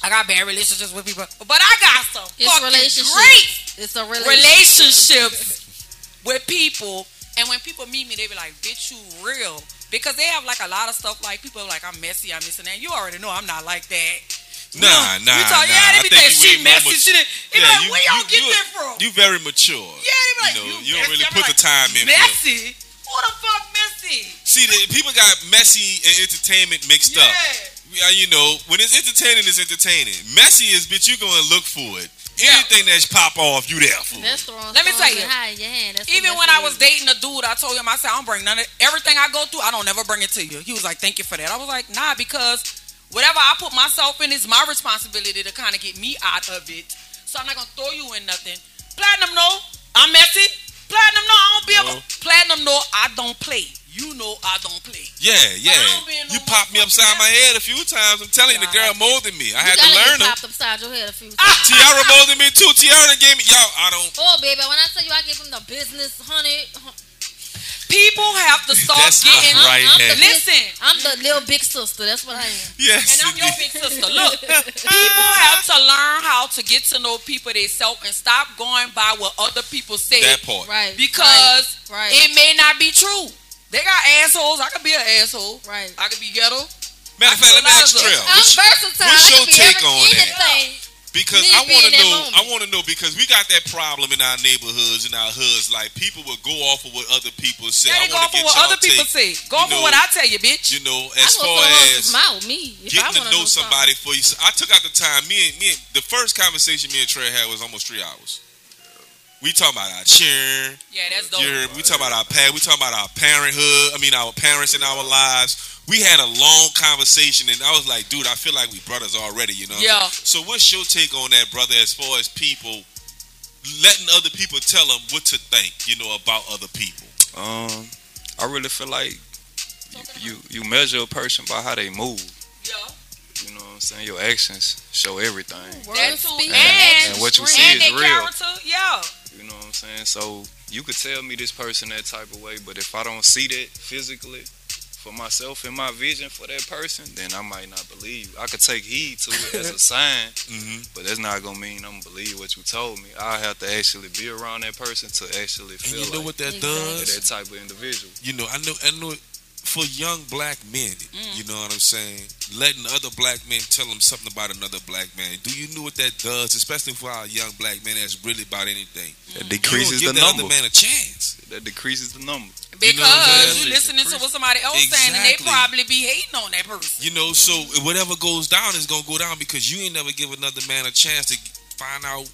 I got bad relationships with people, but I got some It's fucking relationships. great It's a relationship. relationships with people. And when people meet me, they be like, "Bitch, you real," because they have like a lot of stuff. Like people are like, "I'm messy, I'm this and that." You already know I'm not like that. Nah, You nah, you talk, nah. Yeah, I they be think saying you she way messy. mat- She did. They Yeah, like, you- where y'all you- get you- that from? You very mature. yeah, they be like, you know, you, you don't really I'm put like, the time in. for- Messy? Who the fuck messy? See, the, people got messy and entertainment mixed Yeah. up. Yeah, you know, when it's entertaining, it's entertaining. Messy is, bitch, you gonna look for it. Yeah. Anything that's pop off, you there for. That's throwing Let me tell you, and hide in your hand. That's Even when I was is. dating a dude, I told him, I said, I don't bring none of everything I go through, I don't never bring it to you. He was like, Thank you for that. I was like, nah, because whatever I put myself in is my responsibility to kind of get me out of it. So I'm not gonna throw you in nothing. Platinum no, I'm messy. Platinum no, I don't be able No. Platinum no, I don't play. You know I don't play. Yeah, yeah. don't be in no You popped me motherfucking upside my head a few times. I'm telling you, the girl molded me. I You had to learn get her. popped upside your head a few Ah, times. Tiara molded me too. Tiara gave me, y'all, I don't. Oh, baby, when I tell you I give him the business, honey. People have to start That's getting a right I'm, hand. the Listen. I'm the little big sister. That's what I am. Yes. And I'm your big sister. Look, people have to learn how to get to know people themselves and stop going by what other people say that part. Right. because Right. it may not be true. They got assholes. I could be an asshole. Right. I could be ghetto. Matter of fact, let me ask Trel. I'm What's- versatile. what's your take every- on that? Because Me I want to know, moment. I want to know because we got that problem in our neighborhoods and our hoods. Like people will go off of what other people say. Yeah, I they go want for to get what y'all other people say. Go you for know, what I tell you, bitch. You know, as far for the horse's as mouth, me. If I getting to wanna know something. somebody for you. I took out the time. Me and me, and, the first conversation me and Trel had was almost three hours. We talking about our cheering. Yeah, that's dope. You heard? We talk about our past. We talk about our parenthood. I mean, our parents in our lives. We had a long conversation, and I was like, dude, I feel like we brothers already. You know? Yeah. So, what's your take on that, brother? As far as people letting other people tell them what to think, you know, about other people. Um, I really feel like you you, you measure a person by how they move. Yeah. You know what I'm saying? Your actions show everything. That too, speak, and, and what you see and is their real. character, yeah. You know what I'm saying? So you could tell me this person that type of way, but if I don't see that physically for myself and my vision for that person, then I might not believe. I could take heed to it as a sign, hmm but that's not gonna mean I'm gonna believe what you told me. I have to actually be around that person to actually feel. And you know like what that does? that type of individual. you know, I know, I know. For young black men, Mm. you know what I'm saying, letting other black men tell them something about another black man. Do you know what that does, especially for our young black men that's really about anything? That You decreases don't the give that number. other man a chance. That decreases the number. Because know what you listening to what somebody else saying, and they probably be hating on that person. You know, so whatever goes down is gonna go down because you ain't never give another man a chance to find out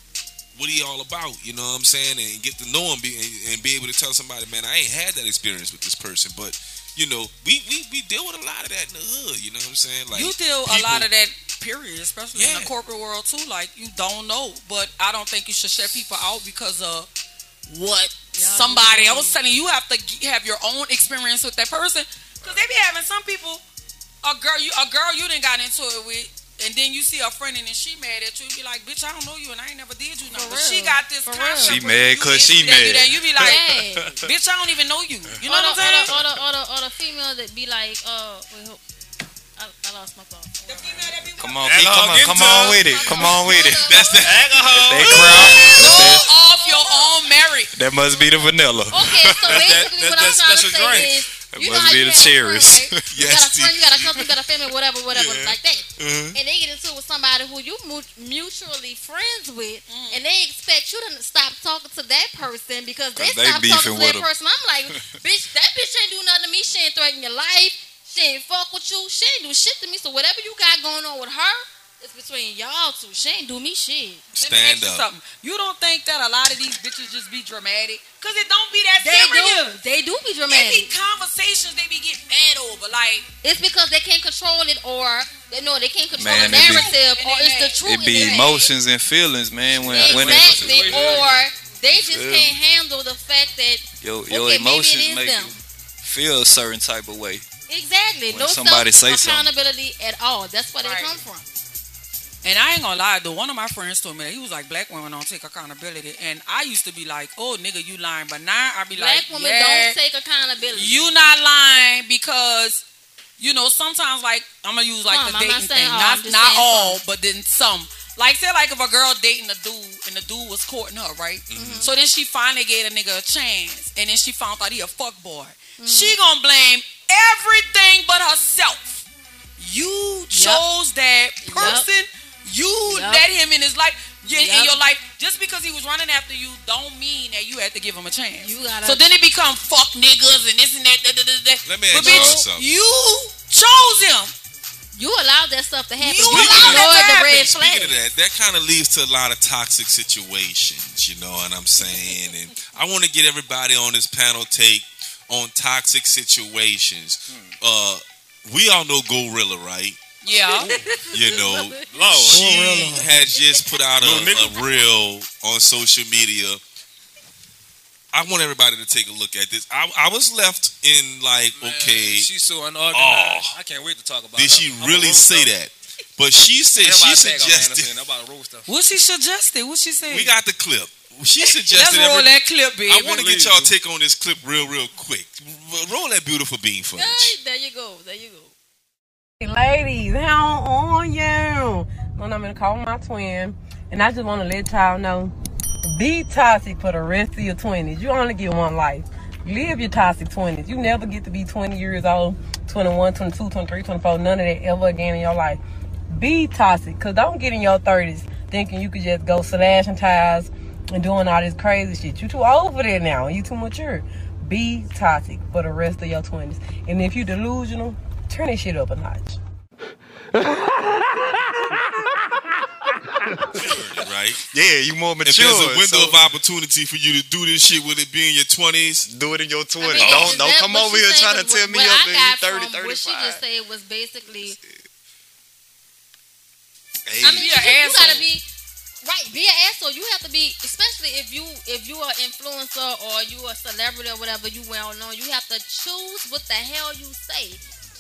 what he all about. You know what I'm saying, and get to know him, be, and, and be able to tell somebody, man, I ain't had that experience with this person, but you know, we we, we deal with a lot of that in the hood. You know what I'm saying? Like you deal a lot of that, period, especially in the corporate world too. Like you don't know, but I don't think you should shut people out because of what somebody yeah. else telling you. You have to have your own experience with that person because they be having some people. A girl, you a girl you didn't got into it with, and then you see a friend and then she mad at you. You be like, bitch, I don't know you, and I ain't never did you nothing. But she got this For concept. real. She with mad you, 'cause this, she you you mad. that. You be like, Yeah. bitch, I don't even know you. You know or what I'm the, saying? Or the, or, the, or, the, or the female that be like, uh, wait, hold, I, I lost my thought. The female that be Come on, keep, come on, come on with it. Come on with it. That's the Alcohol. That crowd. Go That, off your own merit. that must be the vanilla. Okay, so basically that- what I'm that trying to special say drink. is, That you must be the friend, right? You got a friend, you got a cousin, you got a family, whatever, whatever, Yeah. like that. Uh-huh. And they get into it with somebody who you mutually friends with, Mm. and they expect you to stop talking to that person because they stop talking to that 'em. person. I'm like, bitch, that bitch ain't do nothing to me. She ain't threaten your life. She ain't fuck with you. She ain't do shit to me. So whatever you got going on with her, it's between y'all two. She ain't do me shit. Let me stand ask you up. something. You don't think that a lot of these bitches just be dramatic? Cause it don't be that They serious. do. They do be It be dramatic. conversations they be getting mad over. Like It's because they can't control it, or they know they can't control Man, the it be- narrative, or it's the truth. It be emotions and feelings, man. When when Exactly, it, or they just Yeah. can't handle the fact that your your Okay, maybe it emotions is make them. you feel a certain type of way. exactly When no somebody say self something. accountability at all. That's where they come from. And I ain't gonna lie, though. One of my friends told me that he was like, "Black women don't take accountability." And I used to be like, "Oh, nigga, you lying," but now I be Black like, women "Yeah, don't take accountability. you not lying because." You know, sometimes like I'm gonna use like Some, the I'm not dating thing, all, not not all, some. but then some. Like say like if a girl dating a dude and the dude was courting her, right? Mm-hmm. So then she finally gave a nigga a chance, and then she found out he a fuck boy. Mm-hmm. She gonna blame everything but herself. You chose that person. You Yup. let him in his life. You, in your life just because he was running after you don't mean that you had to give him a chance. You gotta- so then it become fuck niggas and this and that. da, da, da, da. Let me But ask you bitch, something. you chose him. You allowed that stuff to happen. You You, allowed that ignored to the happen. red Speaking of that, that kind of leads to a lot of toxic situations. You know what I'm saying? And I want to get everybody on this panel take on toxic situations. Uh, we all know Glorilla, right? Yeah. You know, Lord. she had just put out a, Little nigga. a reel on social media. I want everybody to take a look at this. I, I was left in like, Man, okay, She's so unorganized. Oh. I can't wait to talk about did her. she I'm really say her. that? But she said Everybody she suggested. Anderson. I'm about to roast her. What she suggested? What she said? We got the clip. She suggested. Let's suggested. roll every- that clip, baby. I want to get y'all do. take on this clip real, real quick. Roll that beautiful bean footage. Hey, there you go. There you go. Ladies, how on you? When I'm gonna call my twin, and I just want to let y'all know, be toxic for the rest of your 20s. You only get one life. Live your toxic 20s. You never get to be 20 years old, 21, 22, 23, 24, none of that ever again in your life. Be toxic, because don't get in your 30s thinking you could just go slashing tires and doing all this crazy shit. You too old for that now. You too mature. Be toxic for the rest of your 20s. And if you delusional, turn that shit up a notch. Right? Yeah, you more mature. If mature. there's a window so of opportunity for you to do this shit, will it be in your 20s? do it in your 20s. I mean, don't don't come over here trying to was- tell me what up I in got 30, from What she just said was basically Hey, I mean, be you, you gotta be right. Be an asshole. You have to be, especially if you if you are an influencer or you are a celebrity or whatever. You well known. You have to choose what the hell you say.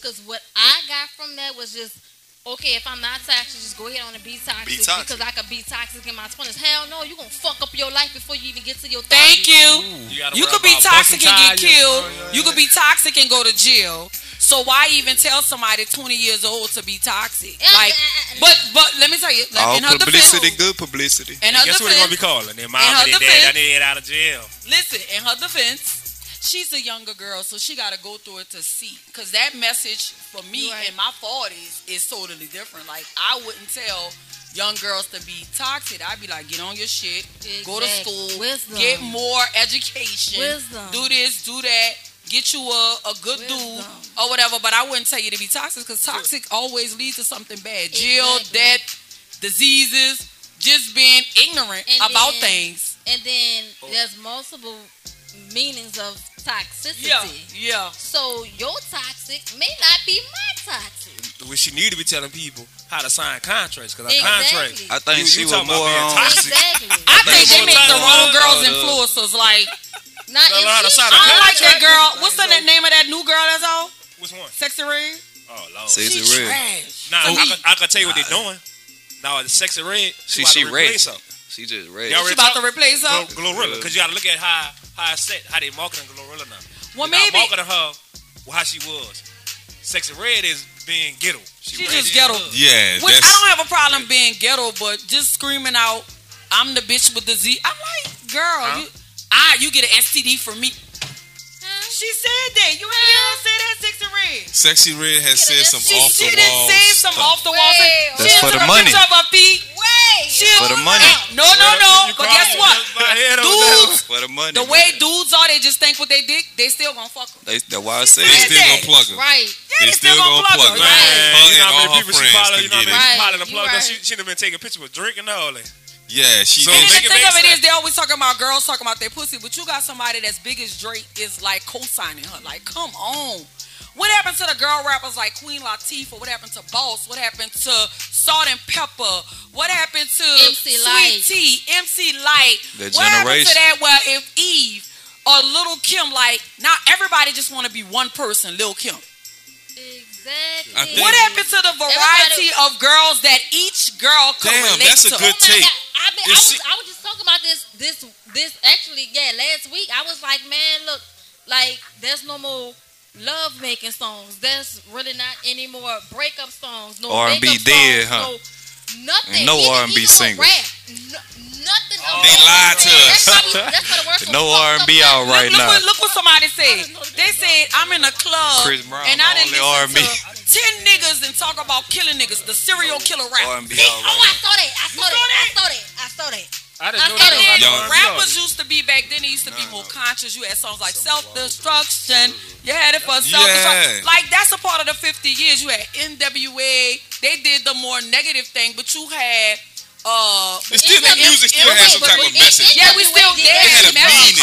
Because what I got from that was just okay, if I'm not toxic, just go ahead on and be toxic, Be toxic. because I could be toxic in my twenties. Hell no, you gonna fuck up your life before you even get to your. 30s. Thank you. You, You could be toxic and get tires. killed. Uh, You could be toxic and go to jail. So why even tell somebody 20 years old to be toxic? Yeah, Like, yeah, but but let me tell you, like, All in her publicity, defense, good publicity. And her Guess what they're gonna be calling? Their mom and their dad. I need to get out of jail. listen, in her defense, she's a younger girl, so she got to go through it to see. Because that message for me Right. in my 40s is totally different. Like, I wouldn't tell young girls to be toxic. I'd be like, get on your shit, go to school, Wisdom. get more education, Wisdom. do this, do that. Get you a, a good dude or whatever, but I wouldn't tell you to be toxic because toxic always leads to something bad. Jail, Exactly. death, diseases, just being ignorant And about then- things. And then there's multiple meanings of toxicity. Yeah, yeah. So your toxic may not be my toxic. We she need to be telling people how to sign contracts because our Exactly. contract. I think you, she you was talking about more being on- toxic. Exactly. I think they more make the wrong girls the- influencers. Like Not Gotta how to sign she- don't like that girl. What's the name of that new girl that's out? Which one? Sexy Red. Oh lord. Sexy She Red. trash. Nah, To I, can, I can tell you what they're doing. Now the sexy red. She about she to red. replace her. She just red. Y'all She about to talk- replace her. Glorilla, because you got to look at how how it's set, how they marketing Glorilla now. Well, They're not maybe marketing her well, how she was. Sexy red is being ghetto. she red just is ghetto. hood. Yeah, Which I don't have a problem being ghetto, but just screaming out, "I'm the bitch with the Z." I'm like, girl, Huh? you, ah, you get an STD from me. She said that. You ain't hear her say that, Sexy Red. Sexy Red has said some She, off she the didn't wall say some off the wall. That's for the money. picture of her feet. Wait. She For the money. Ah, no, no, no. But guess what? just my head over Dudes, For the money. the way dudes are, they just think what they dick, they still gonna fuck them. They, that's why I said They said it. still gonna plug her. Right. Yeah, They still gonna plug her. Man, Her you know how all many her people she friends you know how many people Right, follow plug. right. She she done been taking pictures with Drake and all that. Yeah, she So. And the thing of it is, sense. they always talking about girls talking about their pussy, but you got somebody that's big as Drake is like co-signing her. Like, come on. What happened to the girl rappers like Queen Latifah? What happened to Boss? What happened to Salt-N-Pepa? What happened to MC Lyte. Sweet Tee, MC Lyte? The what happened to that? Well, if Eve or Little Kim, like now everybody just want to be one person, Lil Kim. Exactly. I What happened to the variety of girls that each girl could Damn, relate that's a to? good Oh take. God. I, been, I, It's- was, I was just talking about this, this, this. Actually, yeah, last week I was like, man, look, like there's no more love making songs. There's really not any more breakup songs. No R&B breakup dead, songs, huh? No, nothing. No even, R&B even singles. Rap, no, nothing. of oh, They lied to That's us. why we- that's why the No R&B up out right look, now. What, look what somebody said. They said I'm in a club Chris Brown, and I didn't only listen R&B. to ten niggas and talk about killing niggas. The serial killer rap. R&B See, out oh, I right saw that. I saw that. I saw that. I saw that. I didn't know I that said about And Y'all- rappers used to be back then. They used to be more conscious. You had songs like self destruction. You had it for self destruction. Yeah. Like that's a part of the 50 years. You had NWA. They did the more negative thing, but you had. Uh, It's still that music still Yeah, has some but type of message. Yeah, we still did did. It had a meaning.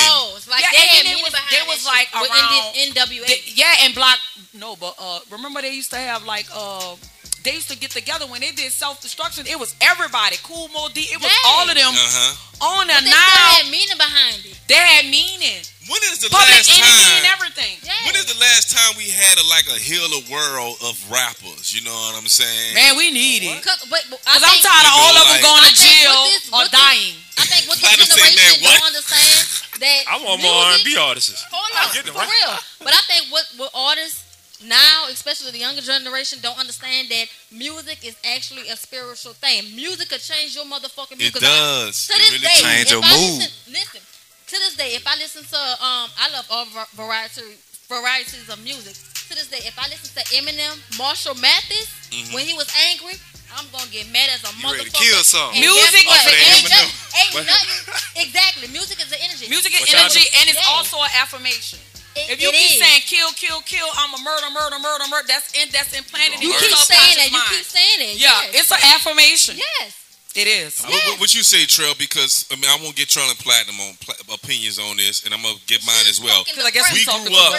Like Yeah, they and had it was- behind was like around- NWA. Yeah, and block. No, but uh, remember they used to have like uh, they used to get together when they did self destruction. It was everybody, Kool Moe Dee. It was Yeah. all of them Uh huh. on there But they now. had meaning behind it. They had meaning, When is the public last enemy and time? everything. Yeah. When is the last time we had a, like a healer world of rappers? You know what I'm saying? Man, we need it. Cause, but, but I Cause I'm tired of You know, all of them like- going to jail this- or with this- dying. I think what Platinum this saying generation that, what? don't understand that I want more music- R&B artists. Hold on, for real. But I think what what artists now, especially the younger generation, don't understand that music is actually a spiritual thing. Music could change your motherfucking mood. It 'Cause I- to It this really day, change if your I mood. Listen, listen, to this day, if I listen to um, I love all var- variety varieties of music. To this day, if I listen to Eminem, Marshall Mathers, Mm-hmm. when he was angry, I'm gonna get mad as a You motherfucker. ready to kill something. Music guess what? is an ain't, energy. nothing, ain't nothing. Exactly, music is the energy. Music is energy, and it's Yeah. also an affirmation. It- If you keep is. saying kill, kill, kill, I'm a murder, murder, murder, murder, that's in, that's implanted in you keep saying that, you mind. keep saying it. Yeah, yes. it's an affirmation. yes. It is. What, what, what you say, Trel? Because I mean, I won't get Trel and Platinum on pla- opinions on this, and I'm gonna get mine as well. Because I guess we grew up-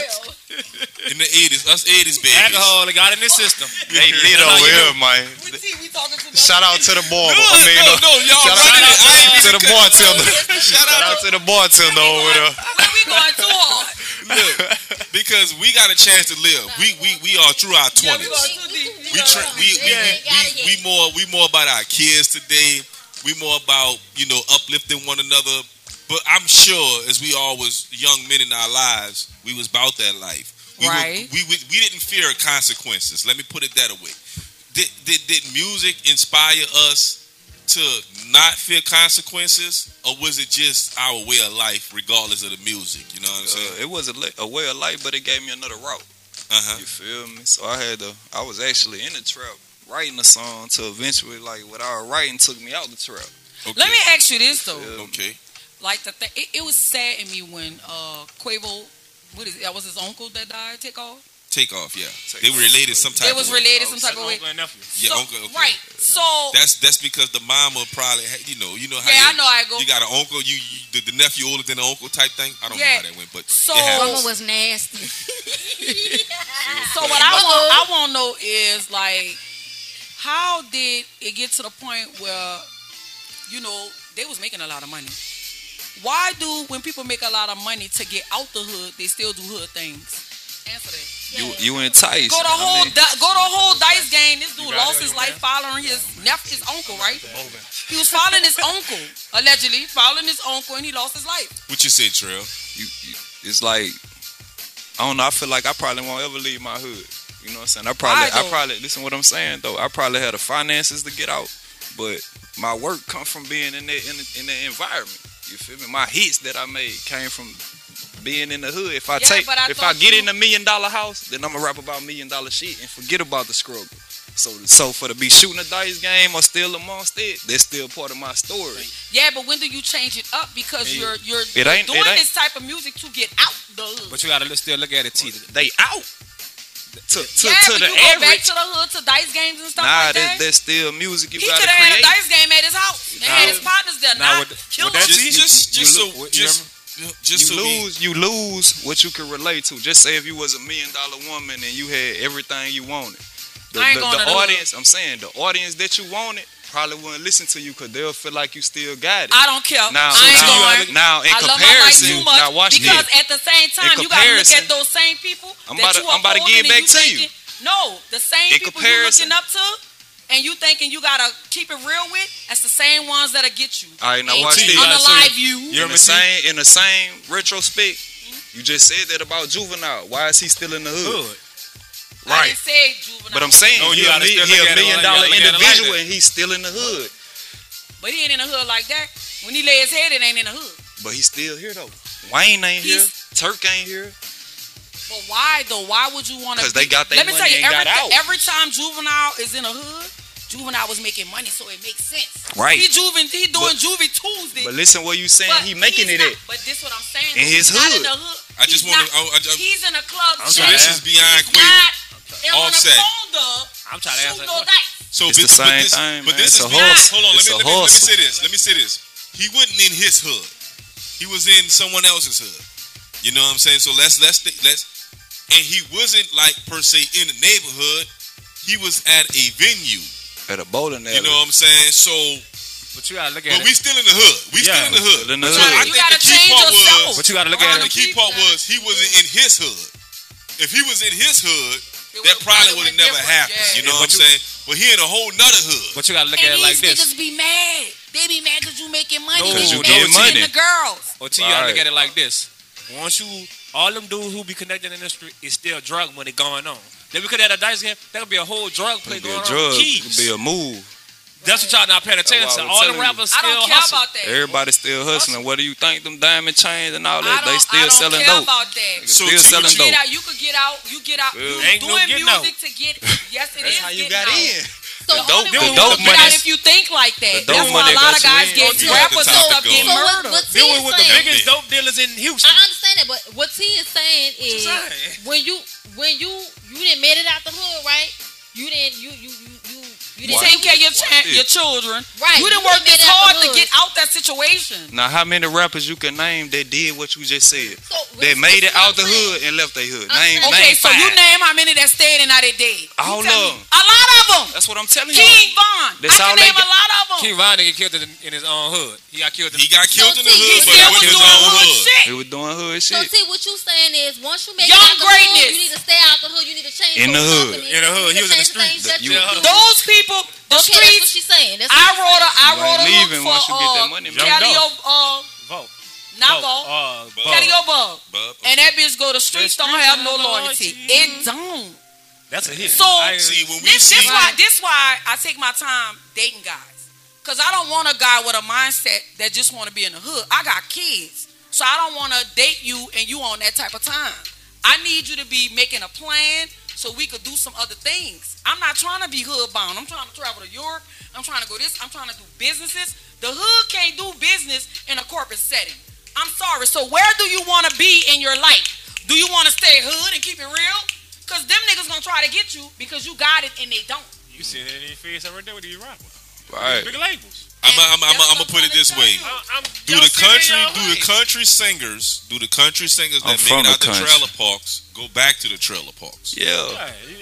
In the '80s, us '80s babies. Alcohol, got in this system. They lit That's over you here, man. We see we talking too. Shout out to the barber. No, I mean, no, no, y'all shout running out it. To the bartender. Shout Shout out out to the bartender over there. Where we going too hard? Look, because we got a chance to live. We we we are through our twenties. going too deep. We we tra- we, we, we, we, we more we more about our kids today. We more about you know uplifting one another. But I'm sure as we all was young men in our lives, we was about that life. We Right. Were, we, we we didn't fear consequences. Let me put it that way. Did, did did music inspire us to not fear consequences, or was it just our way of life, regardless of the music? You know what I'm saying? Uh, it was a, li- a way of life, but it gave me another route. Uh-huh. You feel me? So I had to. I was actually in the trap writing a song to eventually like what I was writing took me out the trap. Okay. Let me ask you this though. Yeah. Okay. Like the thing, it, it was sad in me when uh Quavo, what is it? That was his uncle that died. Takeoff. Takeoff. Yeah. Take they were related some type. They was of way. related some oh, type of way. Uncle and nephew. Yeah, So- uncle. Okay. Right. So That's that's because the mama probably had, you know you know how yeah, I know I go. you got an uncle you, you the, the nephew older than the uncle type thing. I don't Yeah. know how that went, but So- Mama was nasty. So what I want I want to know is like, how did it get to the point where, you know, they was making a lot of money? Why do when people make a lot of money to get out the hood, they still do hood things? Answer that. You you enticed. Go to I whole mean, di- go to a whole dice game. This dude lost his life man. following his nephew, his uncle, right? He was following his uncle, allegedly following his uncle, and he lost his life. what you say, Trel? you, you, it's like I don't know. I feel like I probably won't ever leave my hood. You know what I'm saying? I probably, Why, I probably listen what I'm saying though. I probably had the finances to get out, but my work come from being in that in, the- in the environment. You feel me? My hits that I made came from being in the hood. If I Yeah, take, I if I get you- in a million dollar house, then I'm gonna rap about million dollar shit and forget about the struggle. So, so for to be shooting a dice game or still amongst it, that's still part of my story. Yeah, but when do you change it up? Because It- you're you're, it ain't- doing it ain't- this type of music to get out the hood. But you gotta look- still look at it, T. They out to to, yeah, to but the you go back to the hood to dice games and stuff Nah, like that, that. that's still music you he gotta could have had a dice game at his house. They had his partners there. Now, not with- with that Just See, just you just look- so just just you so lose, you lose what you can relate to. Just say if you was a million dollar woman and you had everything you wanted. The, the, the audience, I'm saying, the audience that you wanted probably wouldn't listen to you because they'll feel like you still got it. I don't care. now, I ain't now, going. now, in I love my comparison, too much now watch because this. at the same time you gotta look at those same people I'm that about to- you are I'm about to give back to you. thinking- No, the same In people comparison- you looking up to and you thinking you gotta keep it real with, that's the same ones that'll get you. All right, now And watch this. Unalive you. You in remember the same in the same retrospect, you just said that about Juvenile. Why is he still in the hood? Hood. I Right. didn't say juvenile. But I'm saying No, he, you a, gotta mi- still he a million dollar dollar you gotta look at it like individual that. and he's still in the hood. But he ain't in the hood like that. When he lay his head, it ain't in the hood. But he's still here though. Wayne ain't here. Turk ain't here. But why though? Why would you want to? Because they got their Let me tell you, and every, got out. every time juvenile is in a hood, juvenile was making money, so it makes sense. Right. He juvie, he doing But- juvie Tuesday. But listen what you saying, but he making it not- at. But this what I'm saying. In though. his He's not in hood. the hood. I just He's wanna- not- I- I he's in a club. I'm So trying this to is beyond He's Quavo. not on Offset. a folder. I'm trying to answer no question. So It's this, the same but this, thing, but this It's is a beyond- hustle. Hold on, It's let me, a let me let me say this. Let me say this. He wasn't in his hood. He was in someone else's hood. You know what I'm saying? So let's let's th- let's and he wasn't like per se in the neighborhood. He was at a venue. At a bowling alley. You know what I'm saying? So But you gotta look at but it. we still in the hood. We Yeah, still in the hood. still in the So hood. I You think gotta the key change part yourself. was But you gotta look Around at the key part was he wasn't in his hood. If he was in his hood, It that probably would have never happened. Yeah. You know Yeah, what I'm saying? But he in a whole nother hood. But you gotta look at it like these this. niggas be mad. They be mad because you making money. No, They 'cause be you mad getting 'cause you money. the girls. Or T, you gotta look at it like this. Once you, all them dudes who be connected in the street, is still drug money going on. Then we could have a dice game. That could be a whole drug play It could be going a on. drug. It could be a move. That's what y'all not paying attention to. why I was All the telling you. rappers I still don't care hustle. about that. Everybody still hustling. What do you think? Them diamond chains and all that, don't, they still I don't selling care dope. about that. So still T, selling You you- get dope. out, you could get out, you get out, you Ain't no doing getting music to get. Yes, it is That's how you got out. in. So The the dope- the You dope get money- out if you think like that. the dope That's why a lot of guys get You got rappers the and stuff going. get murdered. what T Then we is with the biggest dope dealers in Houston. I understand that, but what T is saying is when you when you you didn't made it out the hood, right? You didn't you you you you didn't take care of your, cha- your children. Right. You didn't work this hard to get out that situation. Now, how many rappers you can name that did what you just said? So, they made it out the hood and left their hood. Name, okay, name so five. you name how many that stayed and now they dead. All of them. A lot of them. That's what I'm telling King you. King Von. That's I can name a lot of them. King Von didn't get killed in, in his own hood. He got killed. In he got killed so in the hood. He still was doing hood shit. He was doing hood shit. So see, what you saying is, once you make it out the hood, you need to stay out the hood. You need to change in the hood. In the hood, he was in the street. Those people people, the okay, streets. That's what she's saying. That's I wrote a, I wrote a look for uh, get that uh, money, Calio, uh, uh vote. And that bitch go, the streets don't have no loyalty. It don't. That's a hit. So see, when we this, see, this why this why I take my time dating guys, cause I don't want a guy with a mindset that just want to be in the hood. I got kids, so I don't want to date you and you on that type of time. I need you to be making a plan, so we could do some other things. I'm not trying to be hood bound. I'm trying to travel to Europe. I'm trying to go this. I'm trying to do businesses. The hood can't do business in a corporate setting. I'm sorry. So where do you want to be in your life? Do you want to stay hood and keep it real? Because them niggas going to try to get you because you got it and they don't. You see any face right there. with the you? Right. Big labels. I'm gonna put it this way: do the country, do the country singers, do the country singers that make it out the trailer parks go back to the trailer parks? Yeah,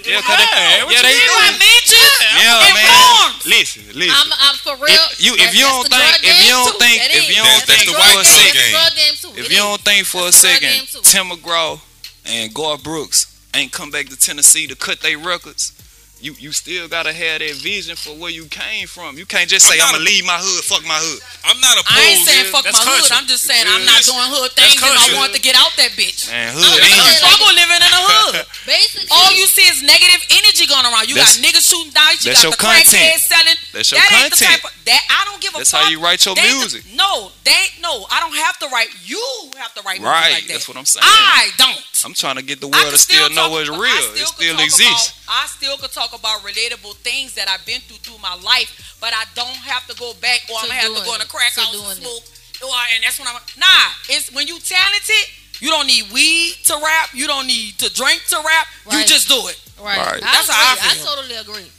yeah, yeah, yeah they do. Yeah, man. Listen, listen. I'm, I'm for real. If you, if you don't think, if you don't think, if you don't think for a second, if you don't think for a second, Tim McGraw and Garth Brooks ain't come back to Tennessee to cut their records you you still gotta have that vision for where you came from. You can't just say I'm, I'm gonna leave my hood, fuck my hood. I'm not a. I I ain't saying fuck my country. hood. I'm just saying yeah, I'm not doing hood things and I want to get out that bitch. Man, hood. I'm struggle like, living in a hood. Basically, all you see is negative energy going around. You got niggas shooting dice. You got the content selling. That's your that ain't content. The type of, that I don't give a. That's fuck. how you write your music. The, no, they no. I don't have to write. You have to write. Right. Like that. That's what I'm saying. I don't. I'm trying to get the world to still, know it's real. It still exists. I still could talk about relatable things that I've been through through my life, but I don't have to go back or I'm gonna have to go in a crack house and smoke. Oh, or, and that's when I'm nah. It's when you talented, you don't need weed to rap. You don't need to drink to rap. Right. You just do it. Right. right. That's I how I feel. I totally agree.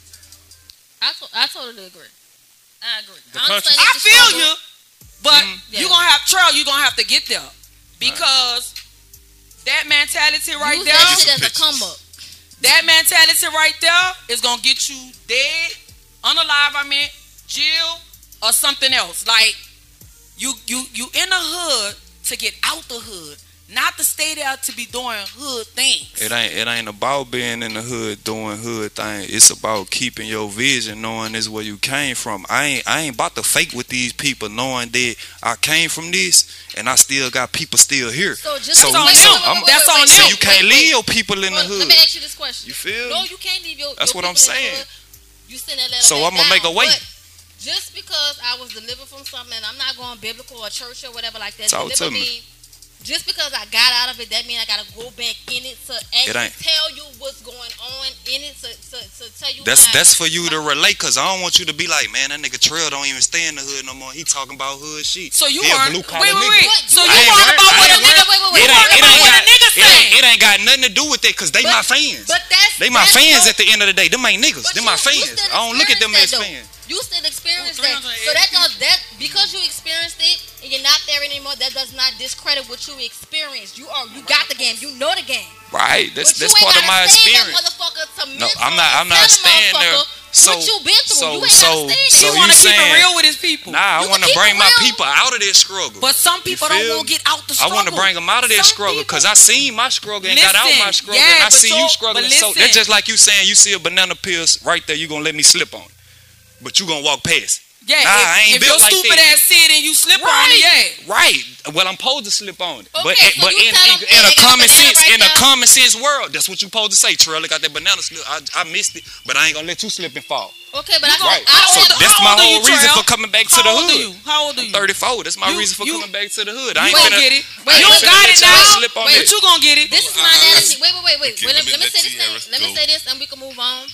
I, to, I totally agree. I agree. I, I feel struggle. you, but mm -hmm. yeah. you're gonna have Trel. You're gonna have to get there because right. that mentality right there. That shit as a come up. That mentality right there is gonna get you dead, unalive, I mean, jail or something else. Like you you you in the hood to get out the hood. Not to stay there to be doing hood things. It ain't it ain't about being in the hood doing hood things. It's about keeping your vision, knowing this where you came from. I ain't I ain't about to fake with these people, knowing that I came from this and I still got people still here. So just so, so, wait, so, that's on so you can't leave your people in the hood. Let me ask you this question. You feel? No, you can't leave your. That's your what I'm saying. You send that letter. So I'm gonna down, make a way just because I was delivered from something, I'm not going biblical or church or whatever like that. Talk deliver to me just because I got out of it, that means I gotta go back in it to actually it tell you what's going on in it to, to, to tell you. That's that's for you to relate, cause I don't want you to be like, man, that nigga Trel don't even stay in the hood no more. He talking about hood shit. So you are blue collar wait, wait, wait. So you worried about what a nigga? Wait, wait, wait. It ain't, about got, nigga it it ain't got nothing to do with it, cause they but, my fans. But that's they my that's fans at the end of the day. Them ain't niggas. Them my fans. I don't look at them as fans. You still experienced that. So that does that because you experienced it and you're not there anymore, that does not discredit what you experienced. You are you got the game. You know the game. Right. That's but that's part of my experience. no, I'm not I'm not staying there. So, you been through. So, you so, so you want to keep it real with his people. Nah, I want to bring my people out of this struggle. But some people don't want to get out the struggle. I want to bring them out of that struggle because I seen my struggle and listen, got out my struggle. Yeah, and I see you struggling. So that's just like you saying you see a banana peel right there. You gonna let me slip on it but you gonna walk past. Yeah, nah, if, I ain't if built your like stupid that. ass sit and you slip right, on it, yeah. Right. Well, I'm supposed to slip on it, okay, but so but in, in, in, a common sense, right in now. a common sense world, that's what you' supposed to say. Trailer got that banana slip. I, I missed it, but I ain't gonna let you slip and fall. Okay, but I, right. I, I so old, that's my whole you, reason for coming back to the hood. You? How old are you? 34. That's my you, reason for coming back to the hood. I ain't gonna get it. Wait, you got it now. Wait, but you gonna get it. This is my analogy. Wait, wait, wait, wait. Let me say this. Let me say this, and we can move on.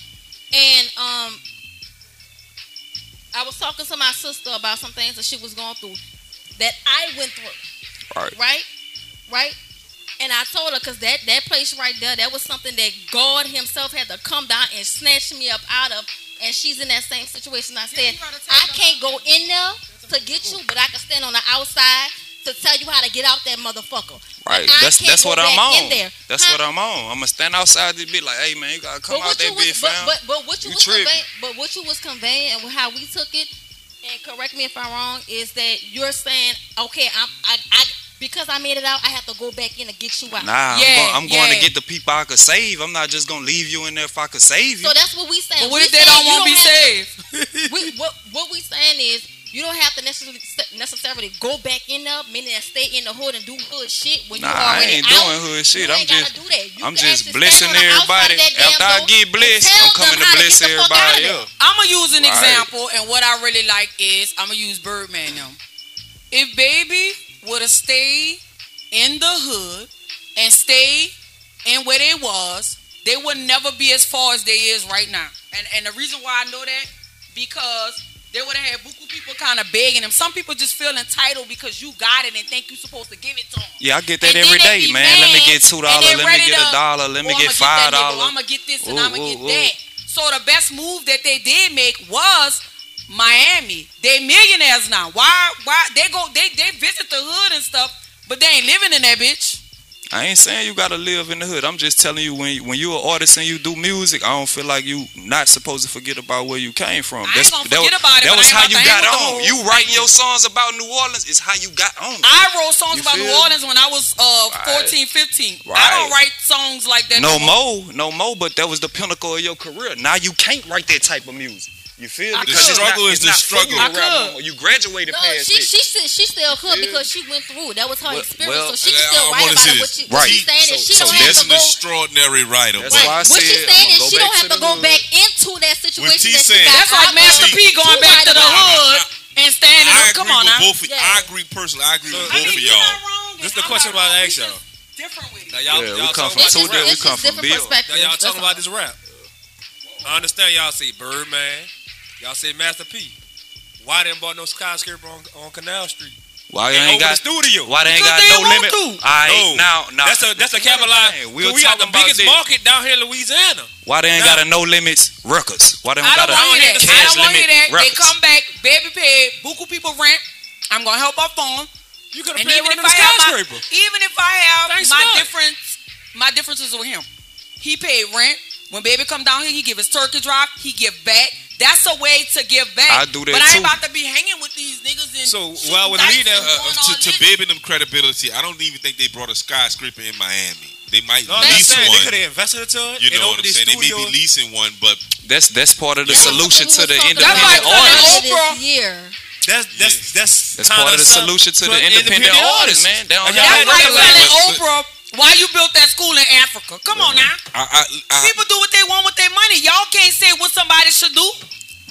And um I was talking to my sister about some things that she was going through that I went through. Right. Right? Right? And I told her because that, that place right there, that was something that God Himself had to come down and snatch me up out of. And she's in that same situation. I said, I can't go in there to get you, but I can stand on the outside to tell you how to get out that motherfucker. Right. That's that's what I'm on. That's huh? what I'm on. I'ma stand outside this bitch like, hey man, you gotta come out that bitch, fam. But, but, but what you, you was conveying, but what you was conveying and how we took it, and correct me if I'm wrong, is that you're saying, okay, I'm I, I because I made it out, I have to go back in and get you out. Nah, yeah, I'm, going, I'm yeah. going to get the people I could save. I'm not just gonna leave you in there if I could save you. So that's what we saying. But what we if they don't want to be saved? we, what, what we saying is you don't have to necessarily necessarily go back in up. meaning that stay in the hood and do hood shit when nah, you already I ain't out. doing hood shit. I'm just, I'm just blessing everybody. After I get blessed, I'm coming to bless to everybody. I'm gonna use an right. example, and what I really like is I'm gonna use Birdman now. If Baby would have stayed in the hood and stayed in where they was, they would never be as far as they is right now. And and the reason why I know that because they would have had buku people kind of begging them. Some people just feel entitled because you got it and think you're supposed to give it to them. Yeah, I get that and every day, man. Mad, let me get two dollars. Let me get a dollar. Let me get five dollars. I'm gonna get this and I'm gonna get that. So the best move that they did make was Miami. They millionaires now. Why? Why they go? They they visit the hood and stuff, but they ain't living in that bitch. I ain't saying you gotta live in the hood. I'm just telling you when when you're an artist and you do music, I don't feel like you not supposed to forget about where you came from. I That's, ain't gonna that, forget about it. That was how you got on. You writing your songs about New Orleans is how you got on. I wrote songs you about feel? New Orleans when I was uh, 14, 15. Right. I don't write songs like that. No, no more. more, no more. But that was the pinnacle of your career. Now you can't write that type of music. You feel me? The struggle is the struggle. You graduated no, past she, it. She, she, she still could because she went through. That was her well, experience. Well, so she can still I, write about it. What she, right. she's saying so, is she so don't have to go. That's an extraordinary writer. That's right. why I what she's saying is she don't have to go back into that situation. That saying, that's like Master P going back to the hood and standing up. Come on now. I agree personally. I agree with both of y'all. This is the question about to ask y'all different. Now y'all, yeah, y'all come from two different, we come from, Bill. Now y'all talking about this rap. I understand y'all see Birdman. Y'all say Master P. Why they ain't bought no skyscraper on, on Canal Street? Why they ain't got the studio? Why they ain't got they no limit? I no. now now that's a that's a capital. We'll we got the biggest this. market down here in Louisiana. Why they ain't now. got a no limits records? Why they ain't got a cash limit records? I don't want to hear that. Records. They come back, baby paid, buku people rent. I'm gonna help up on. You could have paid even if, I have even if I have Thanks my difference, my differences with him. He paid rent. When baby come down here, he give his turkey drop. He give back. That's a way to give back. I do that But I ain't about to be hanging with these niggas. And so, well, when Lean uh, to, to Bib them credibility, I don't even think they brought a skyscraper in Miami. They might no, lease one. They could have invested into it. You know what I'm saying? Studio. They may be leasing one, but that's that's part of the yeah, solution to the independent artist. Oprah. year. That's that's that's, that's part of the solution to the independent, independent artist, man. They don't have like Oprah why you built that school in Africa? Come on now. I, I, I, People do what they want with their money. Y'all can't say what somebody should do.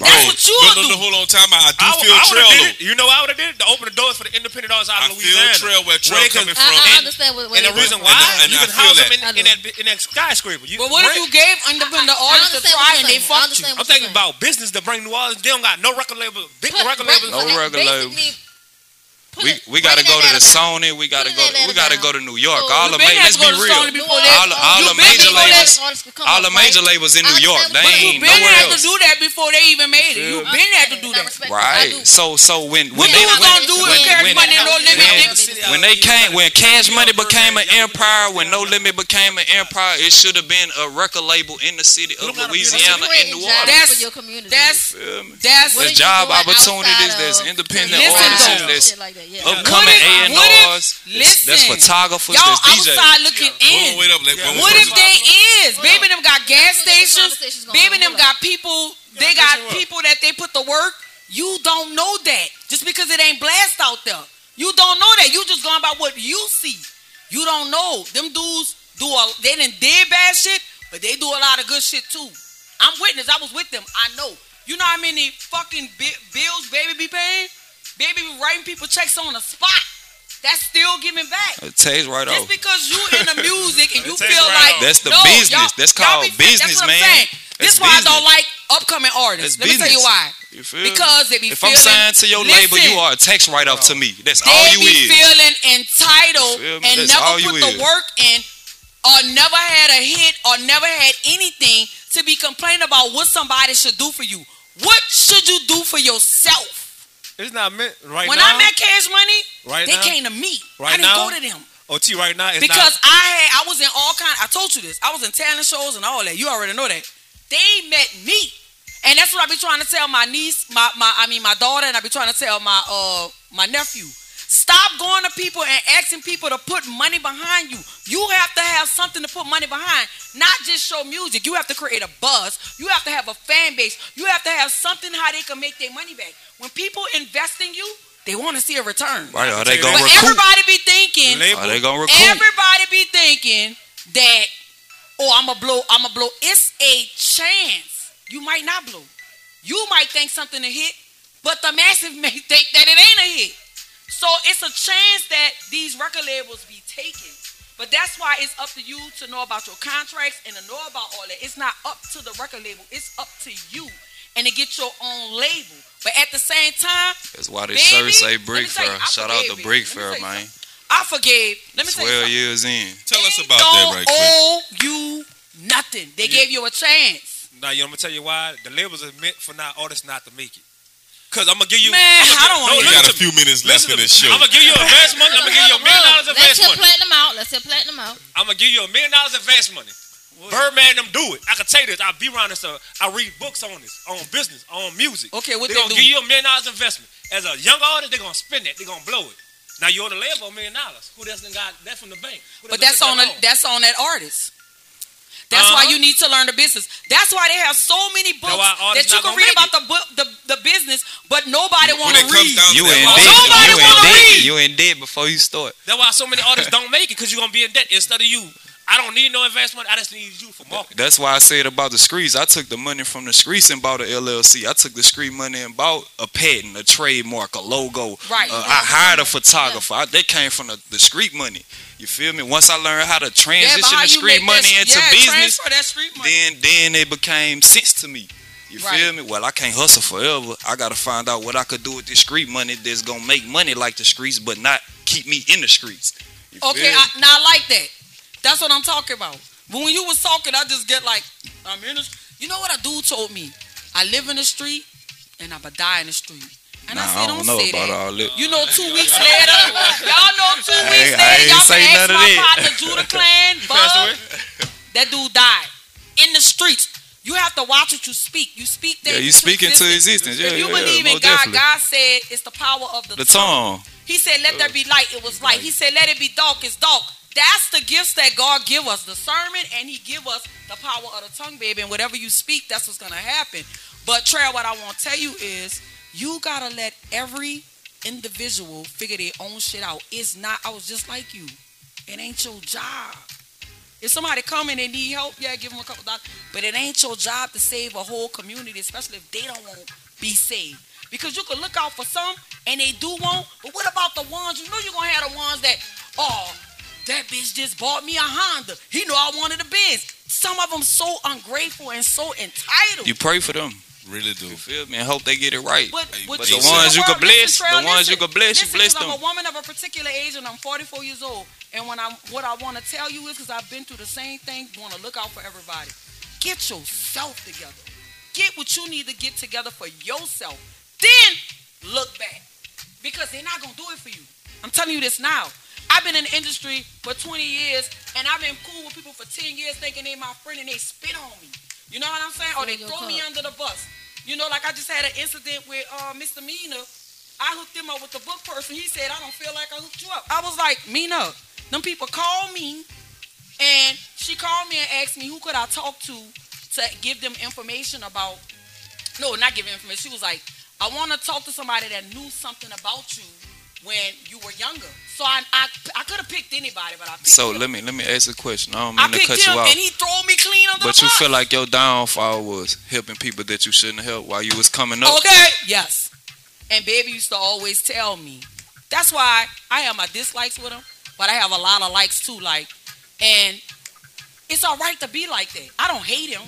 That's what you no, no, do. No, hold on, time out. I do I, feel I Trel. You know, I would have did it to open the doors for the independent artists out of I Louisiana. I feel Trel where Trel coming from. I, understand what, what and the reason why and, and you can house that. them in, in, that, in that skyscraper. You but what if you gave independent artists a try and they fucked you? I'm thinking about business to bring New Orleans. They don't got no record label, big record label. No record label. Put we we gotta go to the Sony. We gotta go. We gotta go to New York. all the major. Let's be real. All, all the major labels. All the major labels in New York. They ain't nowhere else. You been had to do that before they even made it. You been had to do that. Right. So so when when they when they came when Cash Money became an empire when No Limit became an empire it should have been a record label in the city of Louisiana in New Orleans. That's that's that's the job opportunities. There's independent artists. There's yeah. Upcoming A and R's. That's photographers. Y'all that's DJs. looking yeah. in. Wait up, like, yeah. What if they is? Baby, them got gas stations. Baby, them got people. They got people that they put to work. You don't know that just because it ain't blast out there. You don't know that. You just going by what you see. You don't know them dudes do a they didn't did bad shit, but they do a lot of good shit too. I'm witness. I was with them. I know. You know how many fucking bi- bills baby be paying? They be writing people checks on the spot. That's still giving back. It takes right off. Just because you in the music and you feel right like that's the no, business. That's called be, business, that's man. Saying. This why. I don't like upcoming artists. Let business. me tell you why. You feel because they be if feeling, I'm signed to your listen, label, you are a tax write off to me. That's all you is. They be feeling entitled and that's never put the work in, or never had a hit, or never had anything to be complaining about what somebody should do for you. What should you do for yourself? It's not meant right when now. When I met Cash Money, right they now, came to me. Right I didn't now? go to them. OT right now. It's because not, I had I was in all kind. I told you this. I was in talent shows and all that. You already know that. They met me, and that's what I be trying to tell my niece, my my I mean my daughter, and I be trying to tell my uh my nephew. Stop going to people and asking people to put money behind you. You have to have something to put money behind, not just show music. You have to create a buzz. You have to have a fan base. You have to have something how they can make their money back. When people invest in you, they want to see a return. Right? Are they gonna But recruit? everybody be thinking, Are they gonna recruit? Everybody be thinking that, oh, I'm a blow, I'm a blow. It's a chance. You might not blow. You might think something a hit, but the massive may think that it ain't a hit. So it's a chance that these record labels be taking. But that's why it's up to you to know about your contracts and to know about all that. It's not up to the record label. It's up to you and to get your own label. But at the same time, That's why this Baby, shirt say let me Brick Fair. Shout out forgave to me. Brick Fair, man. I forgave. Let me tell you Twelve something. years in. Tell us about that don't right quick. owe you nothing. They gave you a chance. Now, you know, I'm gonna tell you why the labels are meant for not artists not to make it. Cause I'm gonna give you. Man, I'm I don't give- wanna no, We hear got a listen to few me. minutes left in to this show. I'm gonna give you advance money. I'm gonna give you a million dollars Let's advance hear money. platinum out. Let's hear platinum out. I'm gonna give you a million dollars advance money. Birdman them do it. I can tell you this. I be around this stuff. I read books on this, on business, on music. Okay, what they they gonna do? give you a million dollars investment. As a young artist, they're gonna spend that. They're gonna blow it. Now you're on the label a million dollars. Who doesn't got that from the bank? But that's on put the, that that's on that artist. That's why Uh-huh. you need to learn the business. That's why they have so many books why that you can read about the book, the, the business, but nobody want to When it comes read. down You that in debt. You in debt. You in debt before you start. That's why so many artists don't make it because you're gonna be in debt instead of you. I don't need no investment. I just need you for marketing. That's why I said about the streets. I took the money from the streets and bought a LLC. I took the street money and bought a patent, a trademark, a logo. Right. Uh, I hired a photographer. I, they came from the, the street money. You feel me? Once I learned how to Yeah, transition how the street money that, into yeah, business, that money. then then it became sense to me. You Right. feel me? Well, I can't hustle forever. I gotta find out what I could do with this street money that's gonna make money like the streets, but not keep me in the streets. You Okay. I, now I like that. That's what I'm talking about. But when you was talking, I just get like, I'm in the. You know what a dude told me? I live in the street, and I'ma die in the street. And Nah, I I said, don't don't, know say about that. all that. You know, two weeks later, y'all know two I weeks ain't- I later, y'all say can ask of my that. partner Judah Clan, Bud. That dude died in the streets. You have to watch what you speak. You speak things. Yeah, you speak into existence. Yeah, if you yeah, believe in God, definitely. God said it's the power of the, The tongue. he said, "Let there be light." It was light. He said, "Let it be dark." It's dark. That's the gifts that God give us, the sermon, and He give us the power of the tongue, baby. And whatever you speak, that's what's gonna happen. But Trey, what I want to tell you is, you gotta let every individual figure their own shit out. It's not. I was just like you. It ain't your job. If somebody come and they need help, yeah, give them a couple dollars. But it ain't your job to save a whole community, especially if they don't want to be saved. Because you can look out for some and they do want, but what about the ones you know you're gonna have the ones that, oh, that bitch just bought me a Honda. He know I wanted a Benz. Some of them so ungrateful and so entitled. You pray for them. Really do. You feel me? And hope they get it right. But, Hey, but but you the ones you can bless, the ones you can could bless, you bless them. I'm a woman of a particular age and I'm 44 years old. And when I'm what I want to tell you is because I've been through the same thing. Want to look out for everybody. Get yourself together. Get what you need to get together for yourself. Then look back because they're not gonna do it for you. I'm telling you this now. I've been in the industry for 20 years and I've been cool with people for 10 years thinking they my friend and they spit on me. You know what I'm saying? Or they throw me under the bus. You know, like I just had an incident with uh, Mr. Mina. I hooked him up with the book person. He said, I don't feel like I hooked you up. I was like, Mina, them people called me and she called me and asked me who could I talk to to give them information about no, not give information. She was like, I want to talk to somebody that knew something about you when you were younger. So I I, I could have picked anybody, but I picked So him. let me let me ask a question. I don't I mean to picked cut him you off. and he threw me clean under But you feel like your downfall was helping people that you shouldn't have helped while you was coming up. Okay. Yes. And baby used to always tell me. That's why I have my dislikes with him, but I have a lot of likes too. Like, and it's all right to be like that. I don't hate him,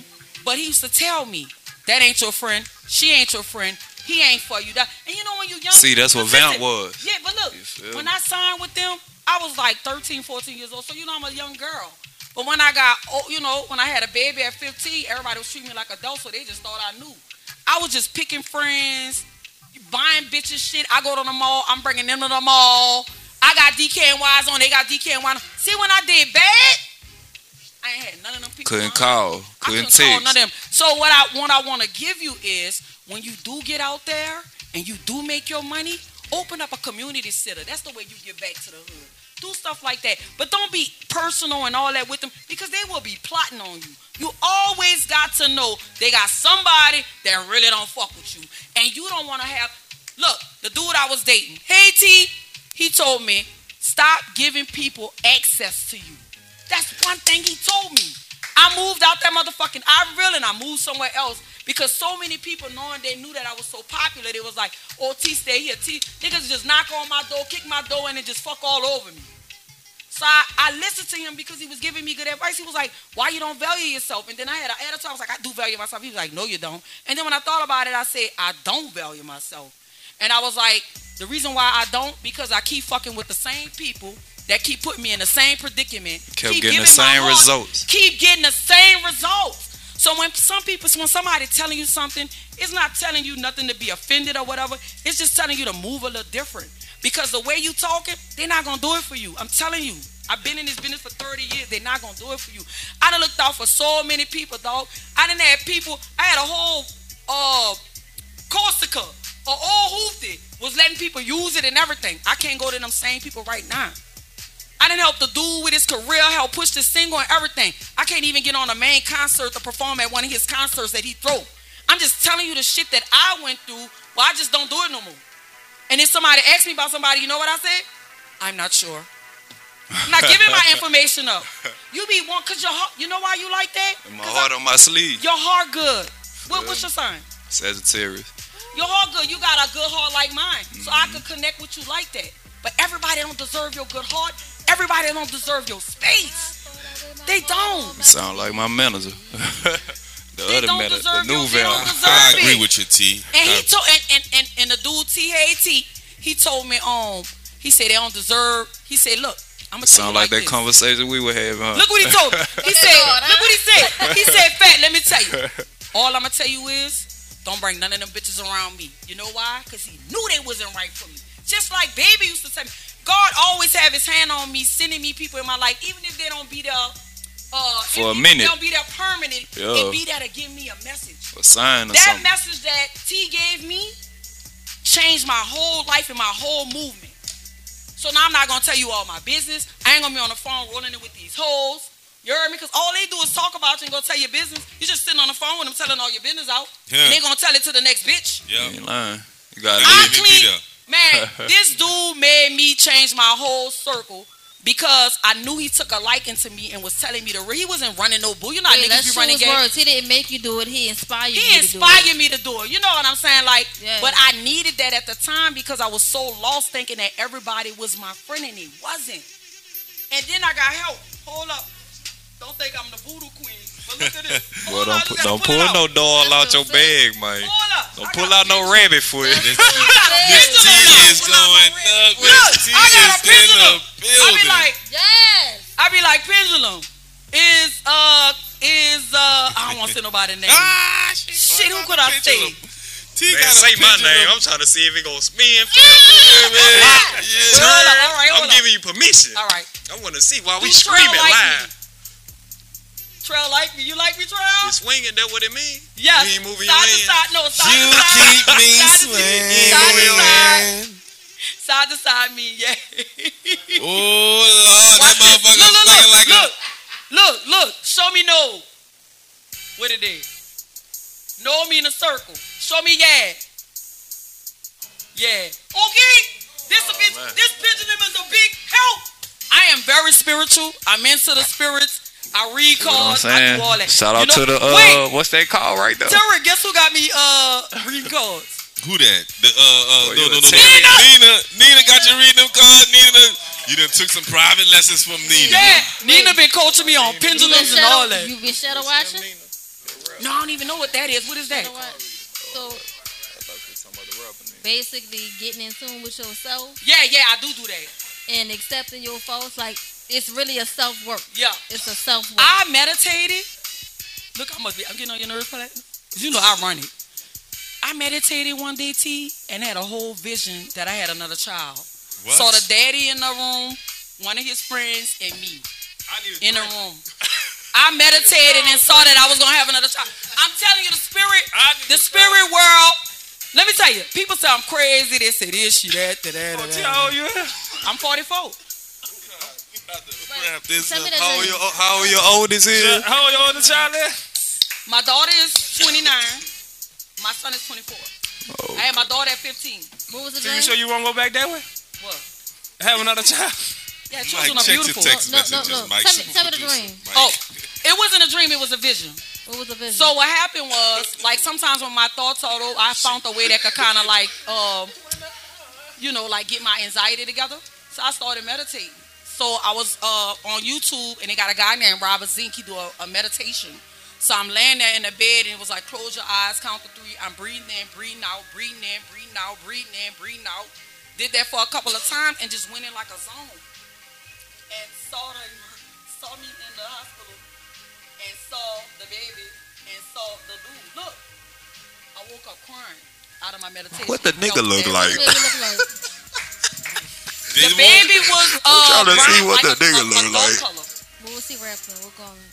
but he used to tell me that ain't your friend. She ain't your friend. He ain't for you. That and you know when you young. See, that's what Vamp was. Yeah, but look, when? I signed with them, I was like 13, 14 years old. So you know I'm a young girl. But when I got, oh, you know, when I had a baby at 15, everybody was treating me like adult, so they just thought I knew. I was just picking friends, buying bitches shit. I go to the mall, I'm bringing them to the mall. I got DKNYs on, they got DKNY on. See, when I did bad, I ain't had none of them people. Couldn't on. call, couldn't couldn't call text. none of them. So what I what I want to give you is when you do get out there and you do make your money, open up a community center. That's the way you give back to the hood. Do stuff like that, but don't be personal and all that with them because they will be plotting on you. You always got to know they got somebody that really don't fuck with you, and you don't want to have. Look, the dude I was dating, hey T, he told me stop giving people access to you. That's one thing he told me. I moved out that motherfucking Iberville and I moved somewhere else because so many people knowing they knew that I was so popular, they was like, oh, T, stay here. T, niggas just knock on my door, kick my door in and just fuck all over me. So I, I listened to him because he was giving me good advice. He was like, why you don't value yourself? And then I had an attitude. I was like, I do value myself. He was like, no, you don't. And then when I thought about it, I said, I don't value myself. And I was like, the reason why I don't, because I keep fucking with the same people that keep putting me in the same predicament. Kept keep getting the same heart- results. Keep getting the same results. So when some people, when somebody telling you something, it's not telling you nothing to be offended or whatever. It's just telling you to move a little different. Because the way you talking, they're not gonna do it for you. I'm telling you. I've been in this business for 30 years. They're not gonna do it for you. I done looked out for so many people, dog. I didn't have people. I had a whole uh Corsica or old hoopty was letting people use it and everything. I can't go to them same people right now. I didn't help the dude with his career, help push the single and everything. I can't even get on a main concert to perform at one of his concerts that he throw. I'm just telling you the shit that I went through. Well, I just don't do it no more. And if somebody asks me about somebody, you know what I said? I'm not sure. I'm not giving my information up. You be one cause your heart. You know why you like that? My heart I- on my sleeve. Your heart good. What, what's your sign? Sagittarius. Your heart good. You got a good heart like mine, so I mm-hmm. could connect with you like that. But everybody don't deserve your good heart. Everybody don't deserve your space. They don't. Sound like my manager. the They other manager, the new you. They don't Val. deserve I it. agree with you, T. And he told and, and, and, and the dude T Hey T, he told me um he said they don't deserve. He said, look, I'm gonna tell Sound you like that this. conversation we were having. Huh? Look what he told me. He said, look what he said. He said, Fat, let me tell you. All I'm gonna tell you is, don't bring none of them bitches around me. You know why? Because he knew they wasn't right for me. Just like Baby used to tell me, God always have his hand on me, sending me people in my life, even if they don't be there uh, For a minute. They don't be there permanent. Yeah. It be there to give me a message. A sign or That something. message that T gave me changed my whole life and my whole movement. So now I'm not gonna tell you all my business. I ain't gonna be on the phone rolling it with these hoes. You heard me? Because all they do is talk about you and go tell your business. You just sitting on the phone with them telling all your business out. Yeah. And they gonna tell it to the next bitch. yeah. You ain't lying. You gotta I leave. Leave it be clean- there. Man, this dude made me change my whole circle because I knew he took a liking to me and was telling me to. He wasn't running no bull. You know how Wait, niggas let's be running choose game. words. He didn't make you do it. He inspired you. He to do it. inspired me to do it. You know what I'm saying? Like, Yeah. but I needed that at the time because I was so lost thinking that everybody was my friend and he wasn't. And then I got help. Hold up. Don't think I'm the voodoo queen. But look at this. Well, Hold don't, up, pu- don't pull pull out. no doll out your bag, man. Don't pull out no rabbit foot. This, I got a this T pendulum. is going up. Look, This T I got a is in the pendulum. I be like, Yes. I be like, pendulum is uh is uh I don't want to say nobody name. ah, Shit, who could I up say? T Man, say my name. I'm trying to see if it gonna spin. Yeah, man. Hold Yeah. all right, I'm up. giving you permission. All right. I want to see why we screaming like live. Me? Trel like me. You like me, Trel? You swinging, that what it mean? Yes. You ain't moving side your to hand. side. No, side You to side. keep me Side to swinging. Side to side. Side to side me, yeah. Oh, Lord, that Watch this. motherfucker look, look, swinging look, like look, look, look. Show me no. What it is? No me in a circle. Show me yeah. Yeah. Okay. This oh, a bit, man. this pendulum is a big help. I am very spiritual. I'm into the spirits. I read You know I'm cards. I do all that. Shout You out know- to the uh, Wait, what's that called right there? Derek, guess who got me uh reading cards? Who that? The uh uh Oh, no you no no. Nina. Nina Nina got you reading them cards. Nina you done took some private lessons from Nina. Yeah, Nina been coaching me on You pendulums and all that. you been shadow watching? No, I don't even know what that is. What is that? Shadow watch? So basically getting in tune with yourself Yeah, yeah, I do do that. and accepting your faults. Like it's really a self work. Yeah. It's a self work. I meditated. Look, I must be. I'm getting on your nerves for that. You know I run it. I meditated one day, T, and had a whole vision that I had another child. What? Saw the daddy in the room, one of his friends, and me in the room. I meditated and saw that I was gonna have another child. I'm telling you, the spirit, the spirit world. Let me tell you, people say I'm crazy. They say this, she that, that, that, that, How old you? I'm 44. Wrap this up. How old your, how old your oldest is? How old your oldest child is? My daughter is 29. My son is 24. Oh. I had my daughter at 15. What was the So you name? sure you won't go back that way? What? Have another child? Yeah, Mike, children are check your beautiful. text No, no, messages, no. Mike. Tell me- tell me the dream. Mike. Oh, it wasn't a dream. It was a vision. What was the vision? So what happened was, like sometimes when my thoughts are low, I found a way that could kind of like, uh, you know, like get my anxiety together. So I started meditating. So I was uh, on YouTube, and they got a guy named Robert Zink. He do a, a meditation. So I'm laying there in the bed, and it was like, close your eyes, count to three. I'm breathing in, breathing out, breathing in, breathing out, breathing in, breathing out. Did that for a couple of times, and just went in like a zone. And saw the, saw me in the hospital and saw the baby and saw the dude. Look, I woke up crying out of my meditation. What the nigga Felt look like? The baby was uh, trying to brown, see what like the a- nigga a- a look gold like. Color. What was he rapping? What going?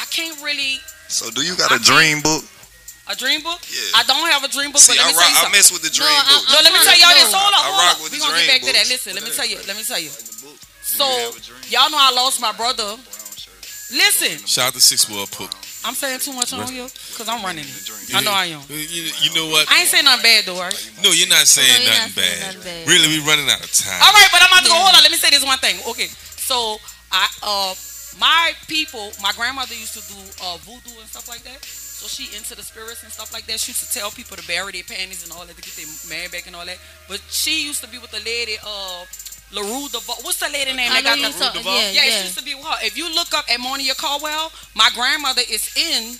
I can't really So do you got a dream book? a dream book. Yeah. I don't have a dream book, See, but let me tell you rock, I mess with the dream I- book. No, let me tell y'all this. Hold up, hold rock up. We the gonna get dream back to that. books. Listen, let me tell you. Let me tell you. So So y'all know I lost my brother. Listen, Shout out to Sixth Ward Pook. I'm saying too much on you because I'm running it. I know I am. You, you- you know what? I ain't saying nothing bad though, right? No, you're not saying No, you're nothing, not saying bad. nothing bad. Really, we running out of time. All right, but I'm about to go. Hold on. Let me say this one thing. Okay, so I uh my people, my grandmother used to do uh voodoo and stuff like that. So she into the spirits and stuff like that. She used to tell people to bury their panties and all that to get their man back and all that. But she used to be with the lady uh LaRue Deval. What's the lady name I that got you the talk- Deval? yeah, yeah, yeah. she used to be with her. If you look up at Monia Caldwell, my grandmother is in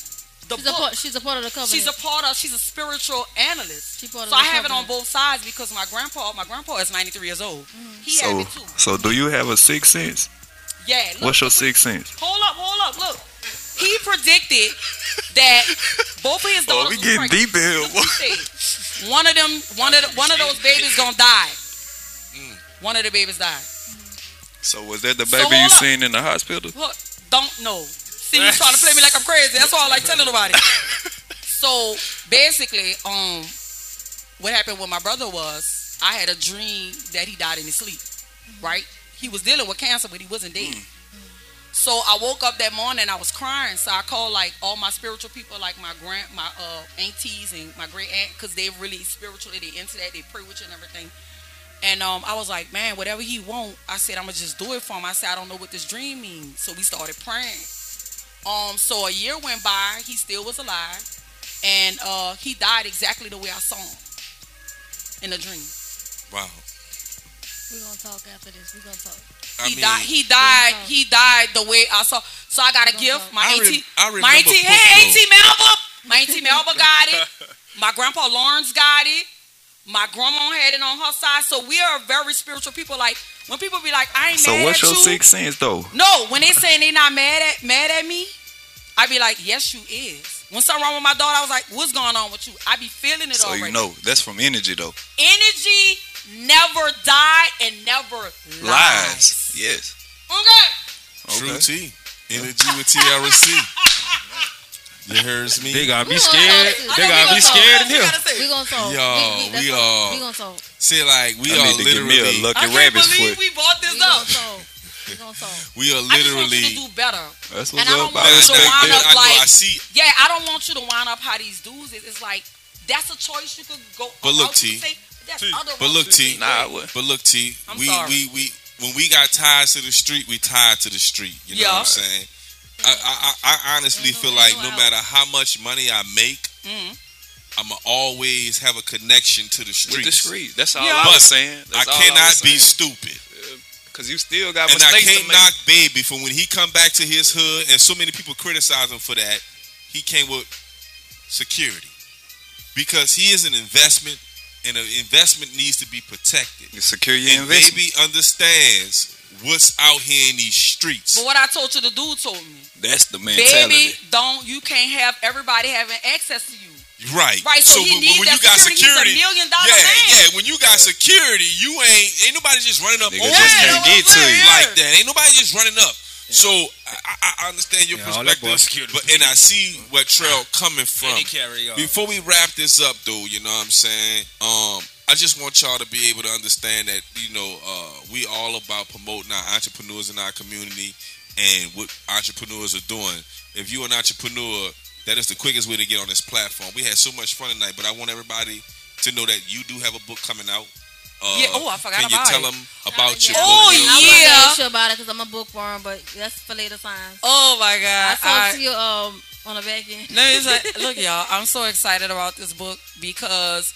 the She's a part. She's a part of the covenant. She's a part of. She's a spiritual analyst. She part of So the I have it on both sides because my grandpa, my grandpa is 93 years old. Mm. He had So it too. so do you have a sixth sense? Yeah. Look, What's your sixth sense? Hold up, hold up, look. He predicted that both of his Oh, daughters. we was getting pregnant. deep in here. Look what. One of them, one of the, one of those babies gonna die. One of the babies died. So was that the So baby you up. seen in the hospital? Don't know. See, you trying to play me like I'm crazy. That's why I like telling nobody. so basically, um, what happened with my brother was I had a dream that he died in his sleep. Right? He was dealing with cancer, but he wasn't dead. So I woke up that morning. I was crying. So I called like all my spiritual people, like my grand, my uh, aunties and my great aunt, because they really spiritually they into that. They pray with you and everything. And um, I was like, man, whatever he want, I said I'm gonna just do it for him. I said I don't know what this dream means. So we started praying. Um, so a year went by. He still was alive, and uh, he died exactly the way I saw him in the dream. Wow. We're gonna talk after this. We're gonna talk. I he mean, died. He died. He died the way I saw. So I got a gift. My I auntie. rem- I my remember auntie. Pook, Hey, though. auntie Melba. My auntie Melba got it. My grandpa Lawrence got it. My grandma had it on her side. So we are very spiritual people. Like when people be like, I ain't So mad what's your you. sixth sense though? No, when they saying they not mad at mad at me, I be like, yes, you is. When something wrong with my daughter, I was like, what's going on with you? I be feeling it So already. you know that's from energy though. Energy never die and never lies. Lies. Yes. Okay. okay. True T. Energy with TRC. You hears me? They gotta be scared. They gotta be scared talk. in here. We gonna talk. Yo, that's we all. are- We gonna talk. See, like we I are need to give me a literally, lucky I can't rabbit's believe foot. we bought this We gonna up. talk. We gonna talk. we are I just want you to do better. That's And I don't want I you to wind up I like- I see. Yeah, I don't want you to wind up how these dudes is. It's like that's a choice you could go. But look, T. say, but that's T. other But look. T. Nah, I would. But look, T. I'm we, sorry. we we when we got tied to the street, we tied to the street. You know Yeah. what I'm saying? I, I I I honestly no- feel like no no out. matter how much money I make, Mhm. I'ma always have a connection to the With streets. the street. That's all Yeah. I But was saying. I cannot be stupid. Because you still got and I mistakes to can't make. knock baby for when he come back to his hood and so many people criticize him for that he came with security because he is an investment and an investment needs to be protected You secure your and investment. baby understands what's out here in these streets. But what I told you, the dude told me, That's the mentality. baby, don't you can't have everybody having access to you. Right. Right, so he when, when that you got security. security, He's a million dollar yeah, man. yeah. When you got security, you ain't ain't nobody just running up Nigga on just you can't get to you. like that. Ain't nobody just running up. So I, I, I understand your Yeah, all that boy perspective, but and I see where Trel coming from. Any carry on. Before we wrap this up, though, you know what I'm saying? Um, I just want y'all to be able to understand that, you know, uh, we all about promoting our entrepreneurs in our community and what entrepreneurs are doing. If you're an entrepreneur, that is the quickest way to get on this platform. We had so much fun tonight, but I want everybody to know that you do have a book coming out. Uh, Yeah, oh, I forgot about that. Can you tell it. them about your Oh, book? I wasn't yeah. ask about it because I'm a bookworm, but that's for later times. Oh my I god! talked I- to you um on the back end. Let me say, look, y'all. I'm so excited about this book because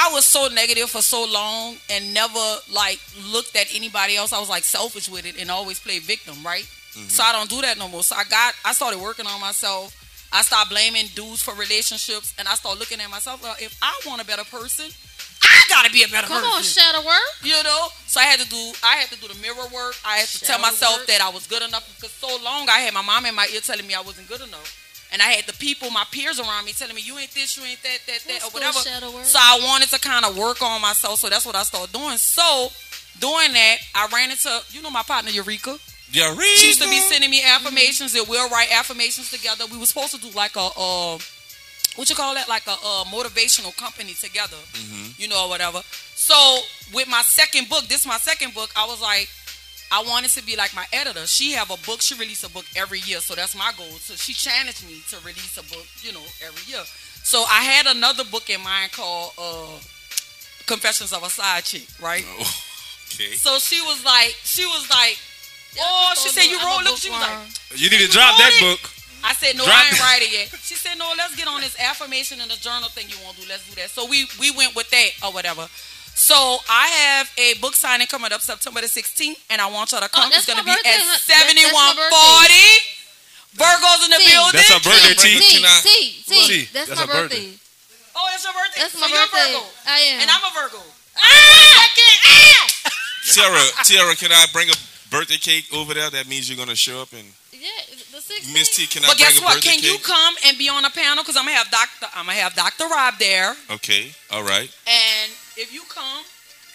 I was so negative for so long and never like looked at anybody else. I was like selfish with it and always played victim, right? Mm-hmm. So I don't do that no more. So I got, I started working on myself. I started blaming dudes for relationships, and I started looking at myself. Well, if I want a better person, I gotta be a better person. Come on, shadow work. You know, so I had to do. I had to do the mirror work. I had to tell myself work. that I was good enough because so long I had my mom in my ear telling me I wasn't good enough, and I had the people, my peers around me, telling me you ain't this, you ain't that, that, that, That's or whatever. So I wanted to kind of work on myself. So that's what I started doing. So doing that, I ran into you know my partner Eureka. Eureka. She used to be sending me affirmations and we'll write affirmations together. We were supposed to do like a uh, what you call that, like a uh, motivational company together, you know, or whatever. So with my second book, this my second book, I was like, I wanted to be like my editor. She have a book. She release a book every year, so that's my goal. So she challenged me to release a book, you know, every year. So I had another book in mind called uh, Confessions of a Side Chick, right? Okay. So she was like, she was like, oh, she said you I'm wrote. Look, she was like. You need to drop that it. book. I said no, Drop I ain't it. write it yet. She said no, let's get on this affirmation and the journal thing you want to do. Let's do that. So we we went with that or whatever. So I have a book signing coming up September the 16th, and I want y'all to oh, come. Oh, it's gonna be birthday, at huh? That- that's my 7140. Virgos in the See, building. That's her birthday, T. T, Can I- T, T. See, That's, that's my birthday. birthday. Oh, it's your birthday. That's so my you're birthday. Virgo, I am. and I'm a Virgo. Ah! Tiara, ah! Tiara, can I bring a birthday cake over there? That means you're gonna show up and yeah, the 16th. Miss T, can I But bring guess what? birthday Can you come and be on a panel? Because I'm gonna have Doctor. I'm gonna have Doctor Rob there. Okay, all right. And if you come,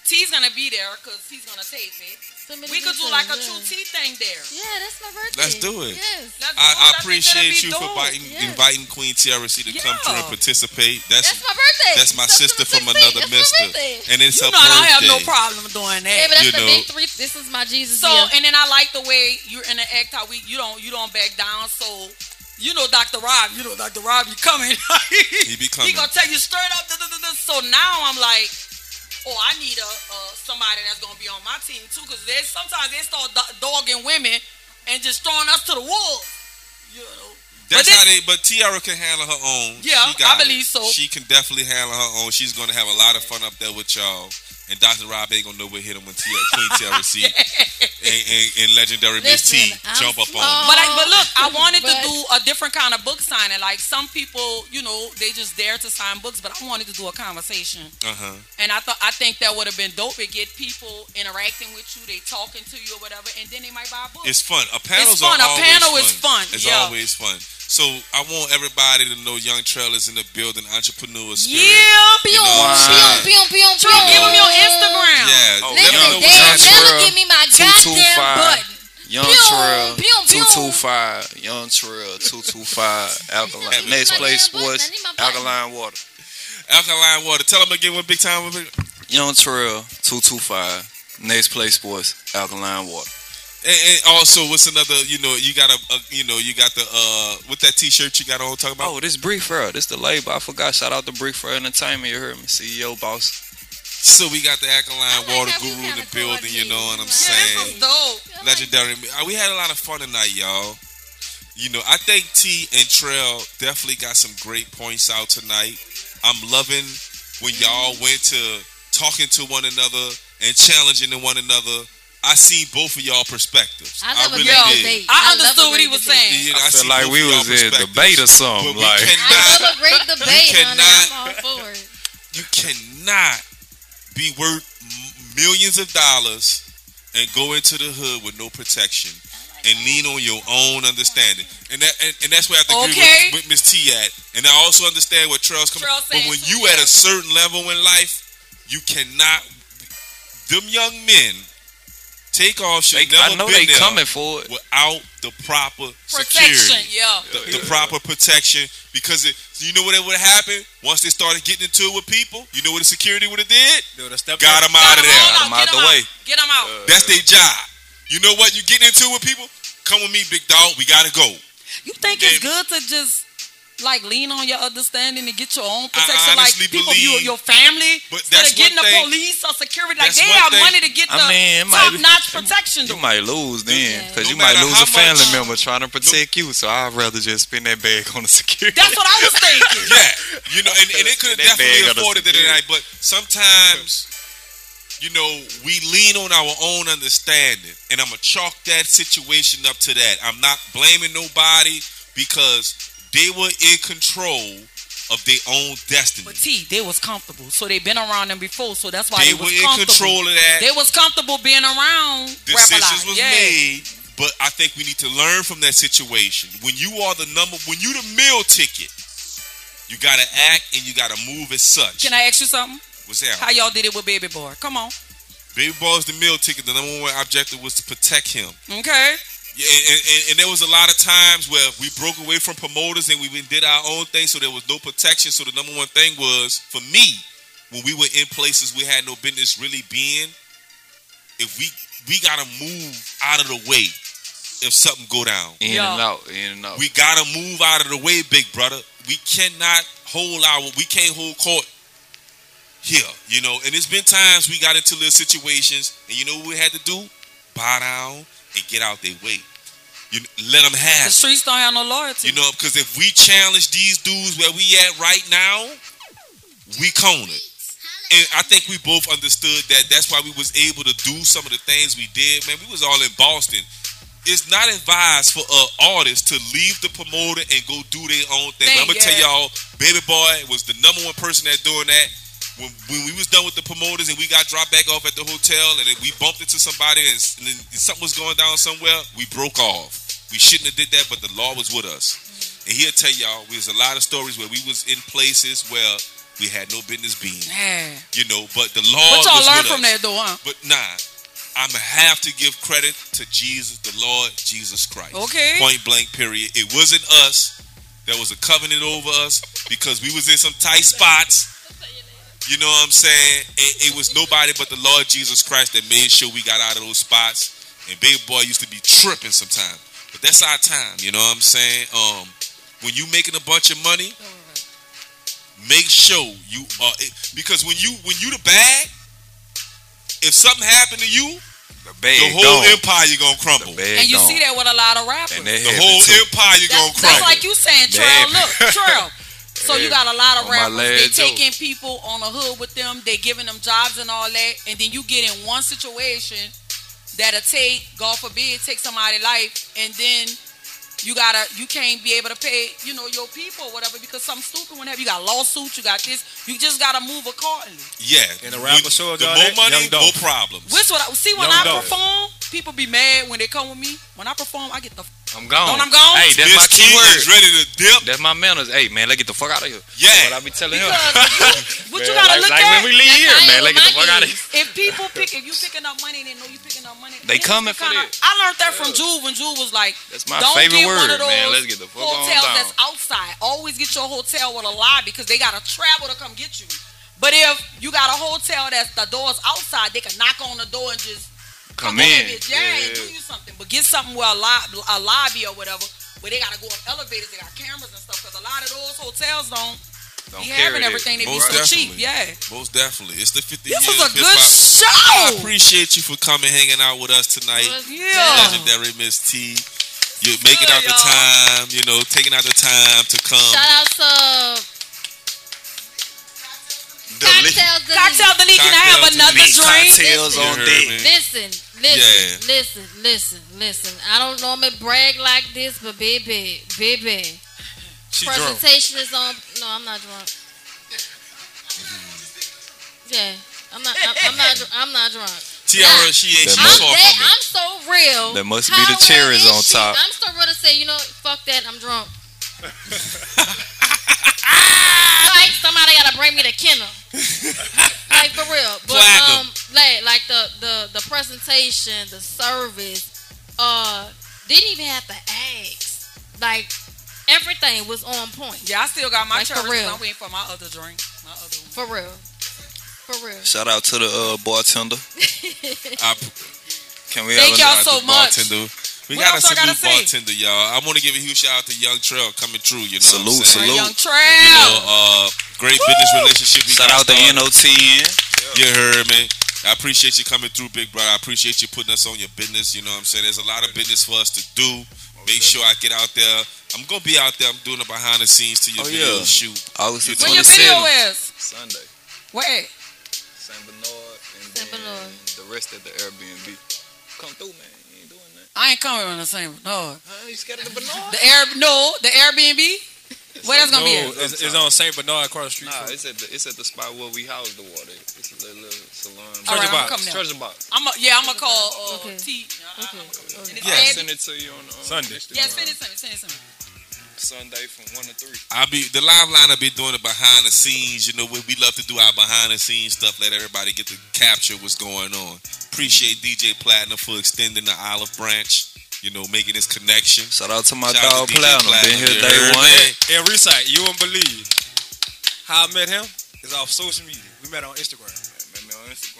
T's gonna be there because he's gonna tape it. Send me the We could do like a yeah. true T thing there. Yeah, that's my birthday. Let's do it. Yes. Let's I, I do it. think that'd appreciate be you for dope. inviting, Yes. inviting Queen Tiara C to come through and participate. That's That's my birthday. that's my sister from another 16th. That's mister, and it's You her know I have no problem doing that. Yeah, but that's You the know. big three. This is my Jesus so year. and then I like the way you interact. How we you don't you don't back down. So you know Dr. Rob. You know Dr. Rob. You coming? He be coming. He gonna tell you straight up. So now I'm like. Oh, I need a uh, somebody that's gonna be on my team too, because they sometimes they start do- dogging women and just throwing us to the wolves. You know, That's But then- how they. But Tiara can handle her own. Yeah, I believe it. so. She can definitely handle her own. She's gonna have a lot of fun up there with y'all. And Dr. Rob ain't gonna know what hit him when Tia, Queen Tiara C and, and, and legendary Miss T Listen, I'm jump up on. small. him. But I, but look, I wanted to do a different kind of book signing. Like some people, you know, they just dare to sign books, but I wanted to do a conversation. Uh huh. And I thought I think that would have been dope. It get people interacting with you, they talking to you or whatever, and then they might buy a book. It's fun. A panels fun. are A panel fun. is fun. It's Yeah. always fun. So I want everybody to know Young Trailers in the building, entrepreneur spirit. yeah. You know what I'm saying? Pew, pew, pew, pew, True, give them your. Instagram. Yeah. Oh, let me Listen, know Young they what Young y'all- never give me my 225. goddamn button. Young Pew, Trel, pew, pew. 225. Yung Trel, 225. Alkaline. Have Next my place damn sports, I need my button. Alkaline Water. Alkaline water. Tell them again what big time was it. Yung Trel, 225. Next Play Sports, Alkaline Water. And, and also, what's another? You know, you got a, a you know, you got the uh, with that T-shirt you got on. Talk about. Oh, this Brick Fair. This the label. I forgot. Shout out to Brick Fair Entertainment. You heard me. CEO boss. So we got the alkaline I like water guru in the building. You know what I'm coordinate. saying? This dope. legendary. Uh, We had a lot of fun tonight, y'all. You know, I think T and Trel definitely got some great points out tonight. I'm loving when y'all went to talking to one another and challenging to one another. I see both of y'all perspectives. I love a really great did. debate. I understood a what he was debate. saying. Yeah, I see feel like we was in debate or something. But we Like, I cannot, love a great debate, honey. cannot- I'm all for it. you cannot be worth millions of dollars and go into the hood with no protection and lean on your own understanding. And that and, and that's where I have to agree Okay. with, with Miss T at. And I also understand what Trel's coming. Trel's But when you at a certain level in life, you cannot. Them young men Takeoff should They, never I know been they there coming for it. without the proper Protection, security yeah. the, the proper protection because it, you know what it would happen once they started getting into it with people. You know what the security would have did? They would've stepped Got them out of Get 'em there. all Got 'em out Get the 'em way. Get them out. That's their job. You know what? You getting into it with people? Come with me, big dog. We gotta go. You think Yeah. it's good to just like lean on your understanding and get your own protection, like honestly people, you, your family, But instead that's of getting one the thing- police or security. Like they have thing- money to get I the mean, top-notch protection. You though. might lose then, Yeah. because No you might lose a family much- member trying to protect you. So I'd rather just spend that bag on the security. That's what I was thinking. Yeah, you know, and, and it could have definitely afforded it security. tonight. But sometimes, you know, we lean on our own understanding, and I'm gonna chalk that situation up to that. I'm not blaming nobody because they were in control of their own destiny. But T, they was comfortable, so they been around them before, so that's why They they, were was in comfortable. control of that. They was comfortable being around. decisions was yeah. made, but I think we need to learn from that situation. When you are the number, when you the meal ticket, you gotta act and you gotta move as such. Can I ask you something? What's that? How y'all did it with Baby Boy? Come on. Baby boy's the meal ticket. The number one objective was to protect him. Okay. Yeah, and, and, and there was a lot of times where we broke away from promoters and we did our own thing, so there was no protection. So the number one thing was for me when we were in places we had no business really being. If we we gotta move out of the way if something go down. in Yeah. and out, in and out. We gotta move out of the way, big brother. We cannot hold our we can't hold court here, you know. And it's been times we got into little situations, and you know what we had to do? Bow down and get out their way. You let them have. The streets don't have no loyalty. You know, because if we challenge these dudes where we at right now, we cone it. And I think we both understood that. That's why we was able to do some of the things we did. Man, we was all in Boston. It's not advised for an artist to leave the promoter and go do their own thing. But I'm gonna Thing, tell y'all, Baby Boy was the number one person that doing that. When, when we was done with the promoters and we got dropped back off at the hotel and then we bumped into somebody and, and then something was going down somewhere, we broke off. We shouldn't have did that, but the law was with us. And he'll tell y'all, there's a lot of stories where we was in places where we had no business being. Yeah. You know, but the law What y'all learn from us. that though, huh? But nah, I'ma have to give credit to Jesus, the Lord Jesus Christ. Okay. Point blank. Period. It wasn't us. There was a covenant over us because we was in some tight spots. You know what I'm saying? It, it was nobody but the Lord Jesus Christ that made sure we got out of those spots. And Big Boy used to be tripping sometimes. But that's our time. You know what I'm saying? Um, when you making a bunch of money, make sure you are because when you when you the bag, if something happened to you, the the whole gone. empire you gonna crumble. And you gone. see that with a lot of rappers. And The whole too. empire you gonna That's, crumble. that's like you saying, They Trel. Look, Trel. So you got a lot of rappers. They leg, too. taking people on the hood with them. They giving them jobs and all that. And then you get in one situation that'll take, God forbid, take somebody's life, and then you gotta, you can't be able to pay, you know, your people or whatever because something stupid whenever you got lawsuits, you got this. You just gotta move accordingly. yeah. And the rapper When- show the y'all more that, money, Young Dolph. more problems. Which what I see when Young I Dolph. perform, people be mad when they come with me. When I perform, I get the. I'm gone. Don't I'm gone? Hey, that's my Miss key Key word. is ready to dip. That's my manners. Hey, man, let's get the fuck out of here. Yeah. What I be telling him. Because you, what you gotta like, look like at. when we leave That's here, how man, let's get the fuck out of here. if people pick, if you picking up money, they know you picking up money. They niggas coming be for kinda- that. I learned that from Juve when Juve was like, That's my don't favorite get one word, of those man. Let's get the fuck on hotels down. that's outside. Always get your hotel with a lie because they gotta travel to come get you. But if you got a hotel that's the doors outside, they can knock on the door and just Come in, in. bitch, yeah, and do you something. But get something where a, lo- a lobby or whatever where they gotta go up elevators, they got cameras and stuff. Because a lot of those hotels don't, Don't be carry having everything. They be Most so cheap. definitely. Yeah. Most definitely. It's the 50 This years was a good hip-hop. I appreciate you for coming hanging out with us tonight. Yeah. Legendary Miss T. You're making good, out the y'all. time, you know, taking out the time to come. Shout out to Delete. Cocktails Delete. Cocktail delete. Can I have Cocktail another delete. drink? Cocktails You on heard deck. me? Listen, listen, Yeah. listen, listen, listen. I don't normally brag like this, but baby, baby, She drunk. presentation is on. No, I'm not drunk. Yeah, I'm not. I'm, I'm not. dr- I'm not drunk. Tiara, she ain't. She That I'm, far that, from it. I'm so real. That must be How the cherries on she? top. I'm so real to say, you know, fuck that, I'm drunk. like somebody gotta bring me the Kenner. Like for real. But Platinum. um like like the, the the presentation, the service, uh didn't even have to ask. Like everything was on point. Yeah, I still got my Like, for real. I'm waiting for my other drink. My other one. For real. For real. Shout out to the uh, bartender. I, Can we Thank have y'all so much. bartender. We What got a else I gotta salute bartender, y'all. I want to give a huge shout out to Yung Trel coming through. You know, Salute, what I'm salute. Yung Trel. You know, uh, great business relationship. We shout out to started. NOTN? You heard me. I appreciate you coming through, big brother. I appreciate you putting us on your business. You know what I'm saying? There's a lot of business for us to do. Make sure I get out there. I'm gonna be out there. I'm doing the behind the scenes to your Oh, video yeah. shoot. August the When your video is? Sunday. Wait. San Bernard and San then Bernard. the rest at the Airbnb. Come through, man. I ain't coming on the same. No. Huh? You scared of the Bernard? The Air no, the Airbnb. Where that's gonna be at? it's, it's on Saint Bernard across the street. Nah, from- it's at the it's at the spot where we house the water. It's a little, little salon. Treasure I'm box. coming there. Treasure box. I'm a, yeah, I'm gonna call uh, Okay. T. Uh, Okay. And it's Yeah. I'll send it to you on uh, Sunday. Yeah, send it to me. Send it to me. Sunday from one to three. I'll be the live line. I'll be doing the behind the scenes. You know, we, we love to do our behind the scenes stuff. Let everybody get to capture what's going on. Appreciate DJ Platinum for extending the olive branch. You know, making this connection. Shout out to my Shout out dog to DJ Platinum. Been here day one. me? And Resight, you won't believe how I met him is off social media. We met on Instagram.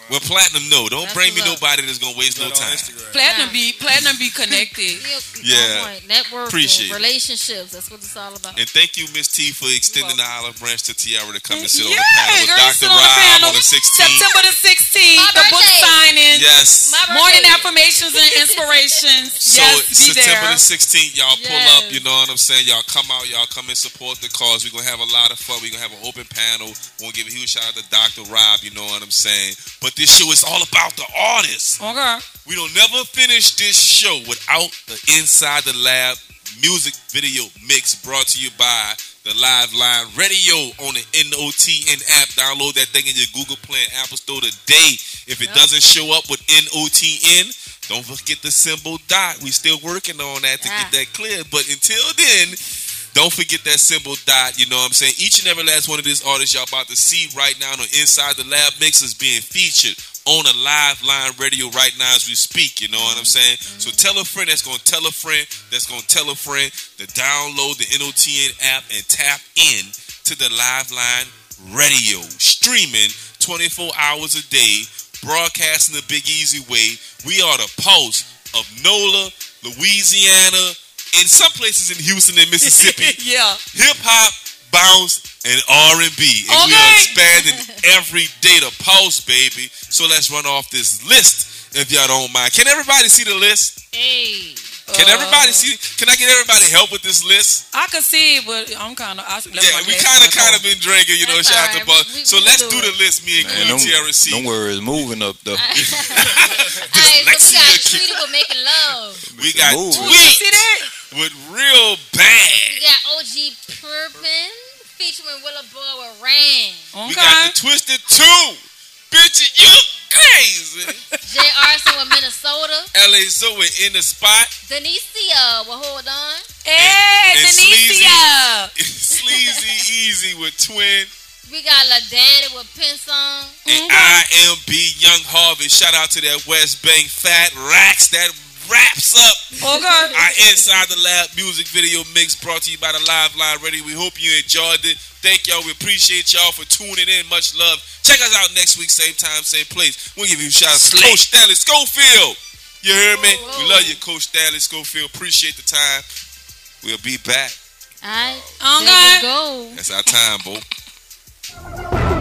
Well, Platinum, no, don't That's bring me what's nobody that's gonna waste no time. Instagram. Platinum be platinum be connected. Yeah. network, Appreciate relationships. That's what it's all about. And thank you, Ms. Tee, for extending the olive branch to Tiara to come and sit on the panel with Dr. sit on the Rob on the 16th. September the 16th, My the book signing. Yes. Morning affirmations and inspirations. So yes, be September there. the 16th, y'all pull Yes. up. You know what I'm saying? Y'all come out. Y'all come and support the cause. We're gonna have a lot of fun. We're gonna have an open panel. We're gonna give a huge shout out to Dr. Rob. You know what I'm saying? But this show is all about the artists. Okay. We don't never finish this show without the Inside the Lab music video mix brought to you by the Live Line Radio on the NOTN app. Download that thing in your Google Play and Apple Store today. If it Yep. doesn't show up with NOTN, don't forget the symbol dot. We still working on that to Ah. get that clear. But until then, don't forget that symbol dot. You know what I'm saying? Each and every last one of these artists y'all about to see right now on Inside the Lab mix is being featured on a live line radio right now as we speak. You know what I'm saying? So tell a friend that's gonna tell a friend that's gonna tell a friend to download the NOTN app and tap in to the live line radio streaming 24 hours a day, broadcasting the Big Easy way. We are the pulse of NOLA, Louisiana, in some places in Houston and Mississippi yeah. hip hop, bounce, and R and B. And we are expanding every day to pulse, baby. So let's run off this list if y'all don't mind. Can everybody see the list? Hey. Can Uh, everybody see? Can I get everybody help with this list? I could see, but I'm kind of. yeah, we kind of kind of been drinking, you know. That's Shout out to all Buck. right. We- we- So we let's do do the list. Me and Man, Queen them, TRC. them words moving up though. Hey, so we got Dyslexia. with making love. We got Move. See that? with real bad. We got OG Purpin featuring Willa Boy with Ran. Okay. We got the twisted two. Bitch, you crazy. J. Arson with Minnesota. LA Zoe in the spot. Denicia with Hold On. Hey, and Denicia. Sleazy Easy with Twin. We got La Daddy with Pinson. And I am B Young Harvey. Shout out to that West Bank Fat Racks that wraps up Okay. our Inside the Lab music video mix brought to you by the Live Line Radio. We hope you enjoyed it. Thank y'all. We appreciate y'all for tuning in. Much love. Check us out next week, same time, same place. We'll give you a shout out to Coach Stanley Schofield. You hear me? We love you, Coach Stanley Schofield. Appreciate the time. We'll be back. Alright. Okay. There you go. That's our time, boo.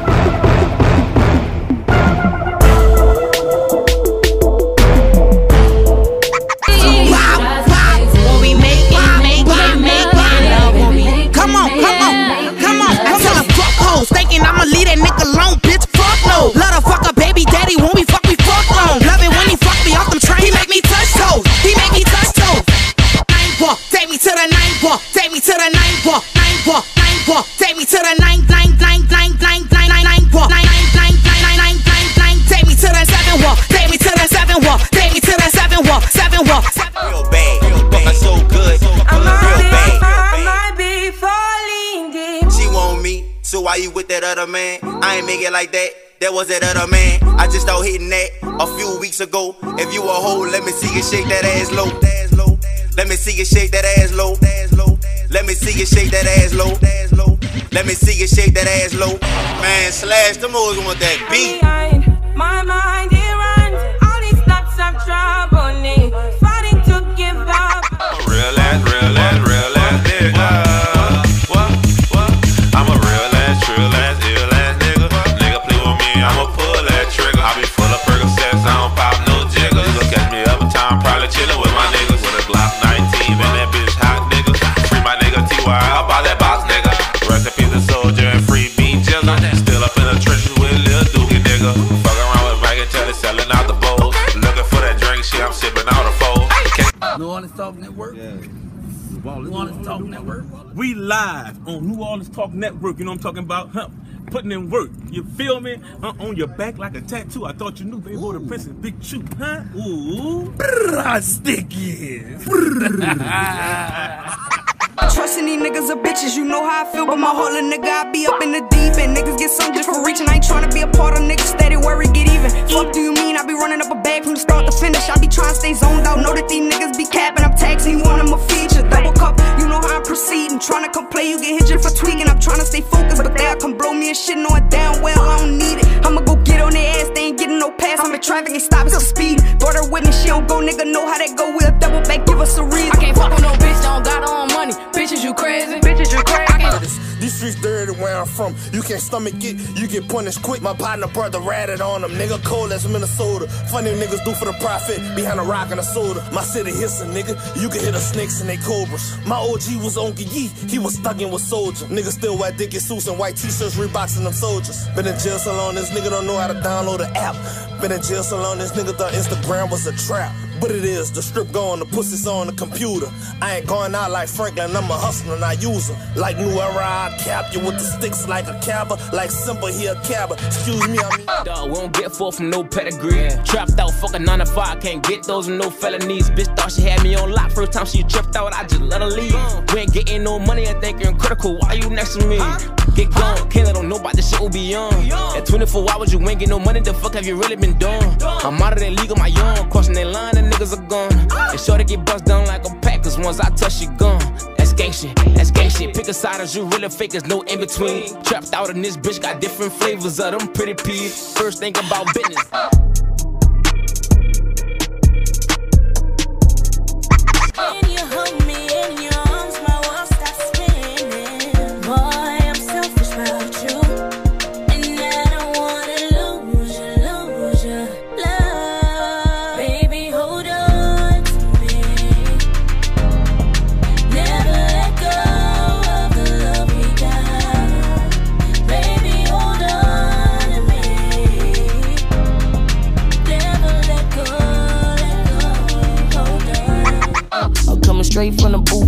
It like that. That was that other man. I just started hitting that a few weeks ago. If you a hoe, let me see you shake that ass low. Let me see you shake that ass low. Let me see you shake that ass low. Let me see you shake that ass low. Man, slash them hoes want that beat. My mind New Orleans Talk Network. We live on New Orleans Talk Network. You know what I'm talking about? Huh? Putting in work. You feel me? Uh, on your back like a tattoo. I thought you knew, baby. Boy, the Prince is Big Chew, huh? Ooh. Sticky. Trusting these niggas or bitches, you know how I feel, but my whole nigga, I be up in the deep end. Niggas get some just for reaching. I ain't tryna be a part of niggas steady worry, get even. Fuck do you mean? I be running up a bag from the start to finish. I be trying to stay zoned out. Know that these niggas be capping. I'm taxing you on them a feature. Double cup, you know how I'm proceeding. Tryna come play, you get hit for tweaking. I'm tryna stay focused, but they all come blow me and shit, knowing damn well I don't need it. I'ma go get on their ass, they ain't getting no pass. I'm in traffic, ain't stopping some speed. Her with me, she don't go, nigga, know how that go. We'll double back, give us a reason. I can't fuck with no bitch, don't got own money. Bitches, you crazy. Bitches, you crazy. I. These streets dirty where I'm from. You can't stomach it, you get punished quick. My partner brother ratted on them. Nigga cold as Minnesota. Funny niggas do for the profit. Behind a rock and a soda. My city hissing, nigga. You can hear the snakes and they cobras. My OG was on Gee, he was thugging with soldier. Niggas still wear Dickie suits and white t-shirts, reboxing them soldiers. Been in jail so long, this nigga don't know how to download the app. Been in jail so long, this nigga thought Instagram was a trap. But it is, the strip going, the pussy's on the computer. I ain't going out like Franklin, I'm a hustler and I use. Like New Era, I cap you with the sticks like a cabba. Like Simba, he a cabba. Excuse me, I mean. Dog, we don't get full from no pedigree. Trapped out, fucking 9 to 5, can't get those with no felonies. Bitch thought she had me on lock. First time she tripped out, I just let her leave. We ain't getting no money, I think you're critical. Why you next to me? Get gone, can't let them know about the shit we be on. At 24 hours, you ain't get no money, the fuck have you really been doing? I'm out of that league my young, crossing that line, the niggas are gone. And sure to get bust down like a pack, cause once I touch you gone. That's gang shit, that's gang shit. Pick a side as you really fake, there's no in between. Trapped out in this bitch, got different flavors of them pretty peas. First think about business.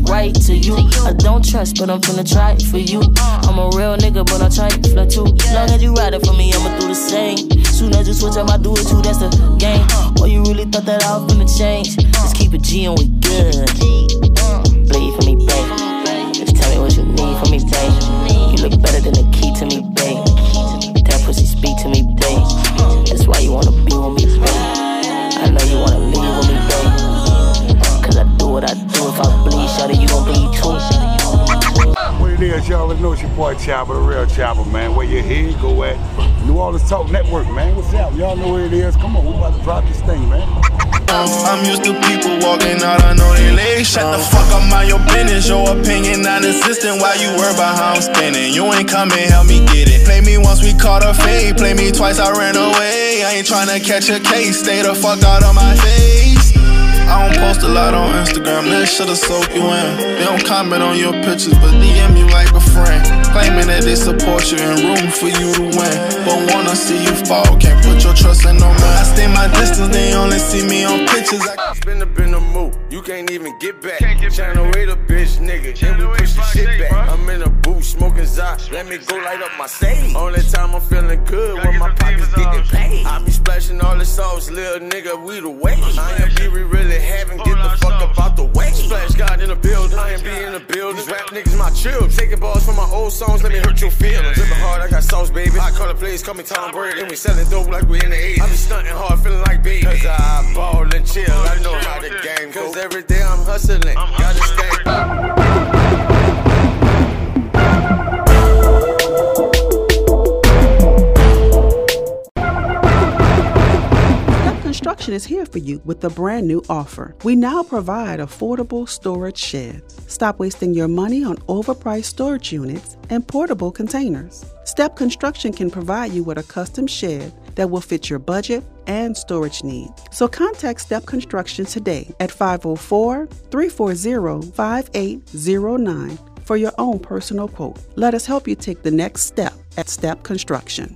Right to you. I don't trust, but I'm finna try it for you. I'm a real nigga, but I try to flirt too. Long as you ride it for me, I'ma do the same. Soon as you switch up, I do it too. That's the game. Or you really thought that I was finna change? Just keep it G and we good. Already know it's your boy Chopper, the real Chopper, man. Where your head go at? New Orleans Talk Network, man. What's up? Y'all know where it is. Come on, we about to drop this thing, man. I'm used to people walking out, I know they late. Shut the fuck up, mind your business. Your opinion non-existent. Why you worry about how I'm spinning? You ain't coming, help me get it. Play me once, we caught a fade. Play me twice, I ran away. I ain't trying to catch a case. Stay the fuck out of my face. I don't post a lot on Instagram, that should've soaked you in. They don't comment on your pictures, but DM you like a friend. Claiming that they support you and room for you to win. But wanna see you fall, can't put your trust in no man. I stay my distance, they only see me on pictures. I Spin up in the mood, you can't even get back. Trying to wait a bitch, nigga. Then we push the shit back. I'm in a booth smoking Zot. Let me go light up my stage. Only time I'm feeling good when my pockets getting paid. I be splashing all the sauce, little nigga, we the way. I am be we really having, get the fuck up out the way. Splash God in the building, I am be in the building. These rap niggas my chill. Taking balls from my old songs, let me hurt your feelings. Living hard, I got sauce, baby. I Call the place, call me Tom Brady. And we selling dope like we in the 80s. I be stunting hard, feeling like baby. Cause I ball and chill. I know how the game goes. Cause every day I'm hustling. Gotta stay. Step Construction is here for you with a brand new offer. We now provide affordable storage sheds. Stop wasting your money on overpriced storage units and portable containers. Step Construction can provide you with a custom shed that will fit your budget and storage needs. So contact Step Construction today at 504 340 5809 for your own personal quote. Let us help you take the next step at Step Construction.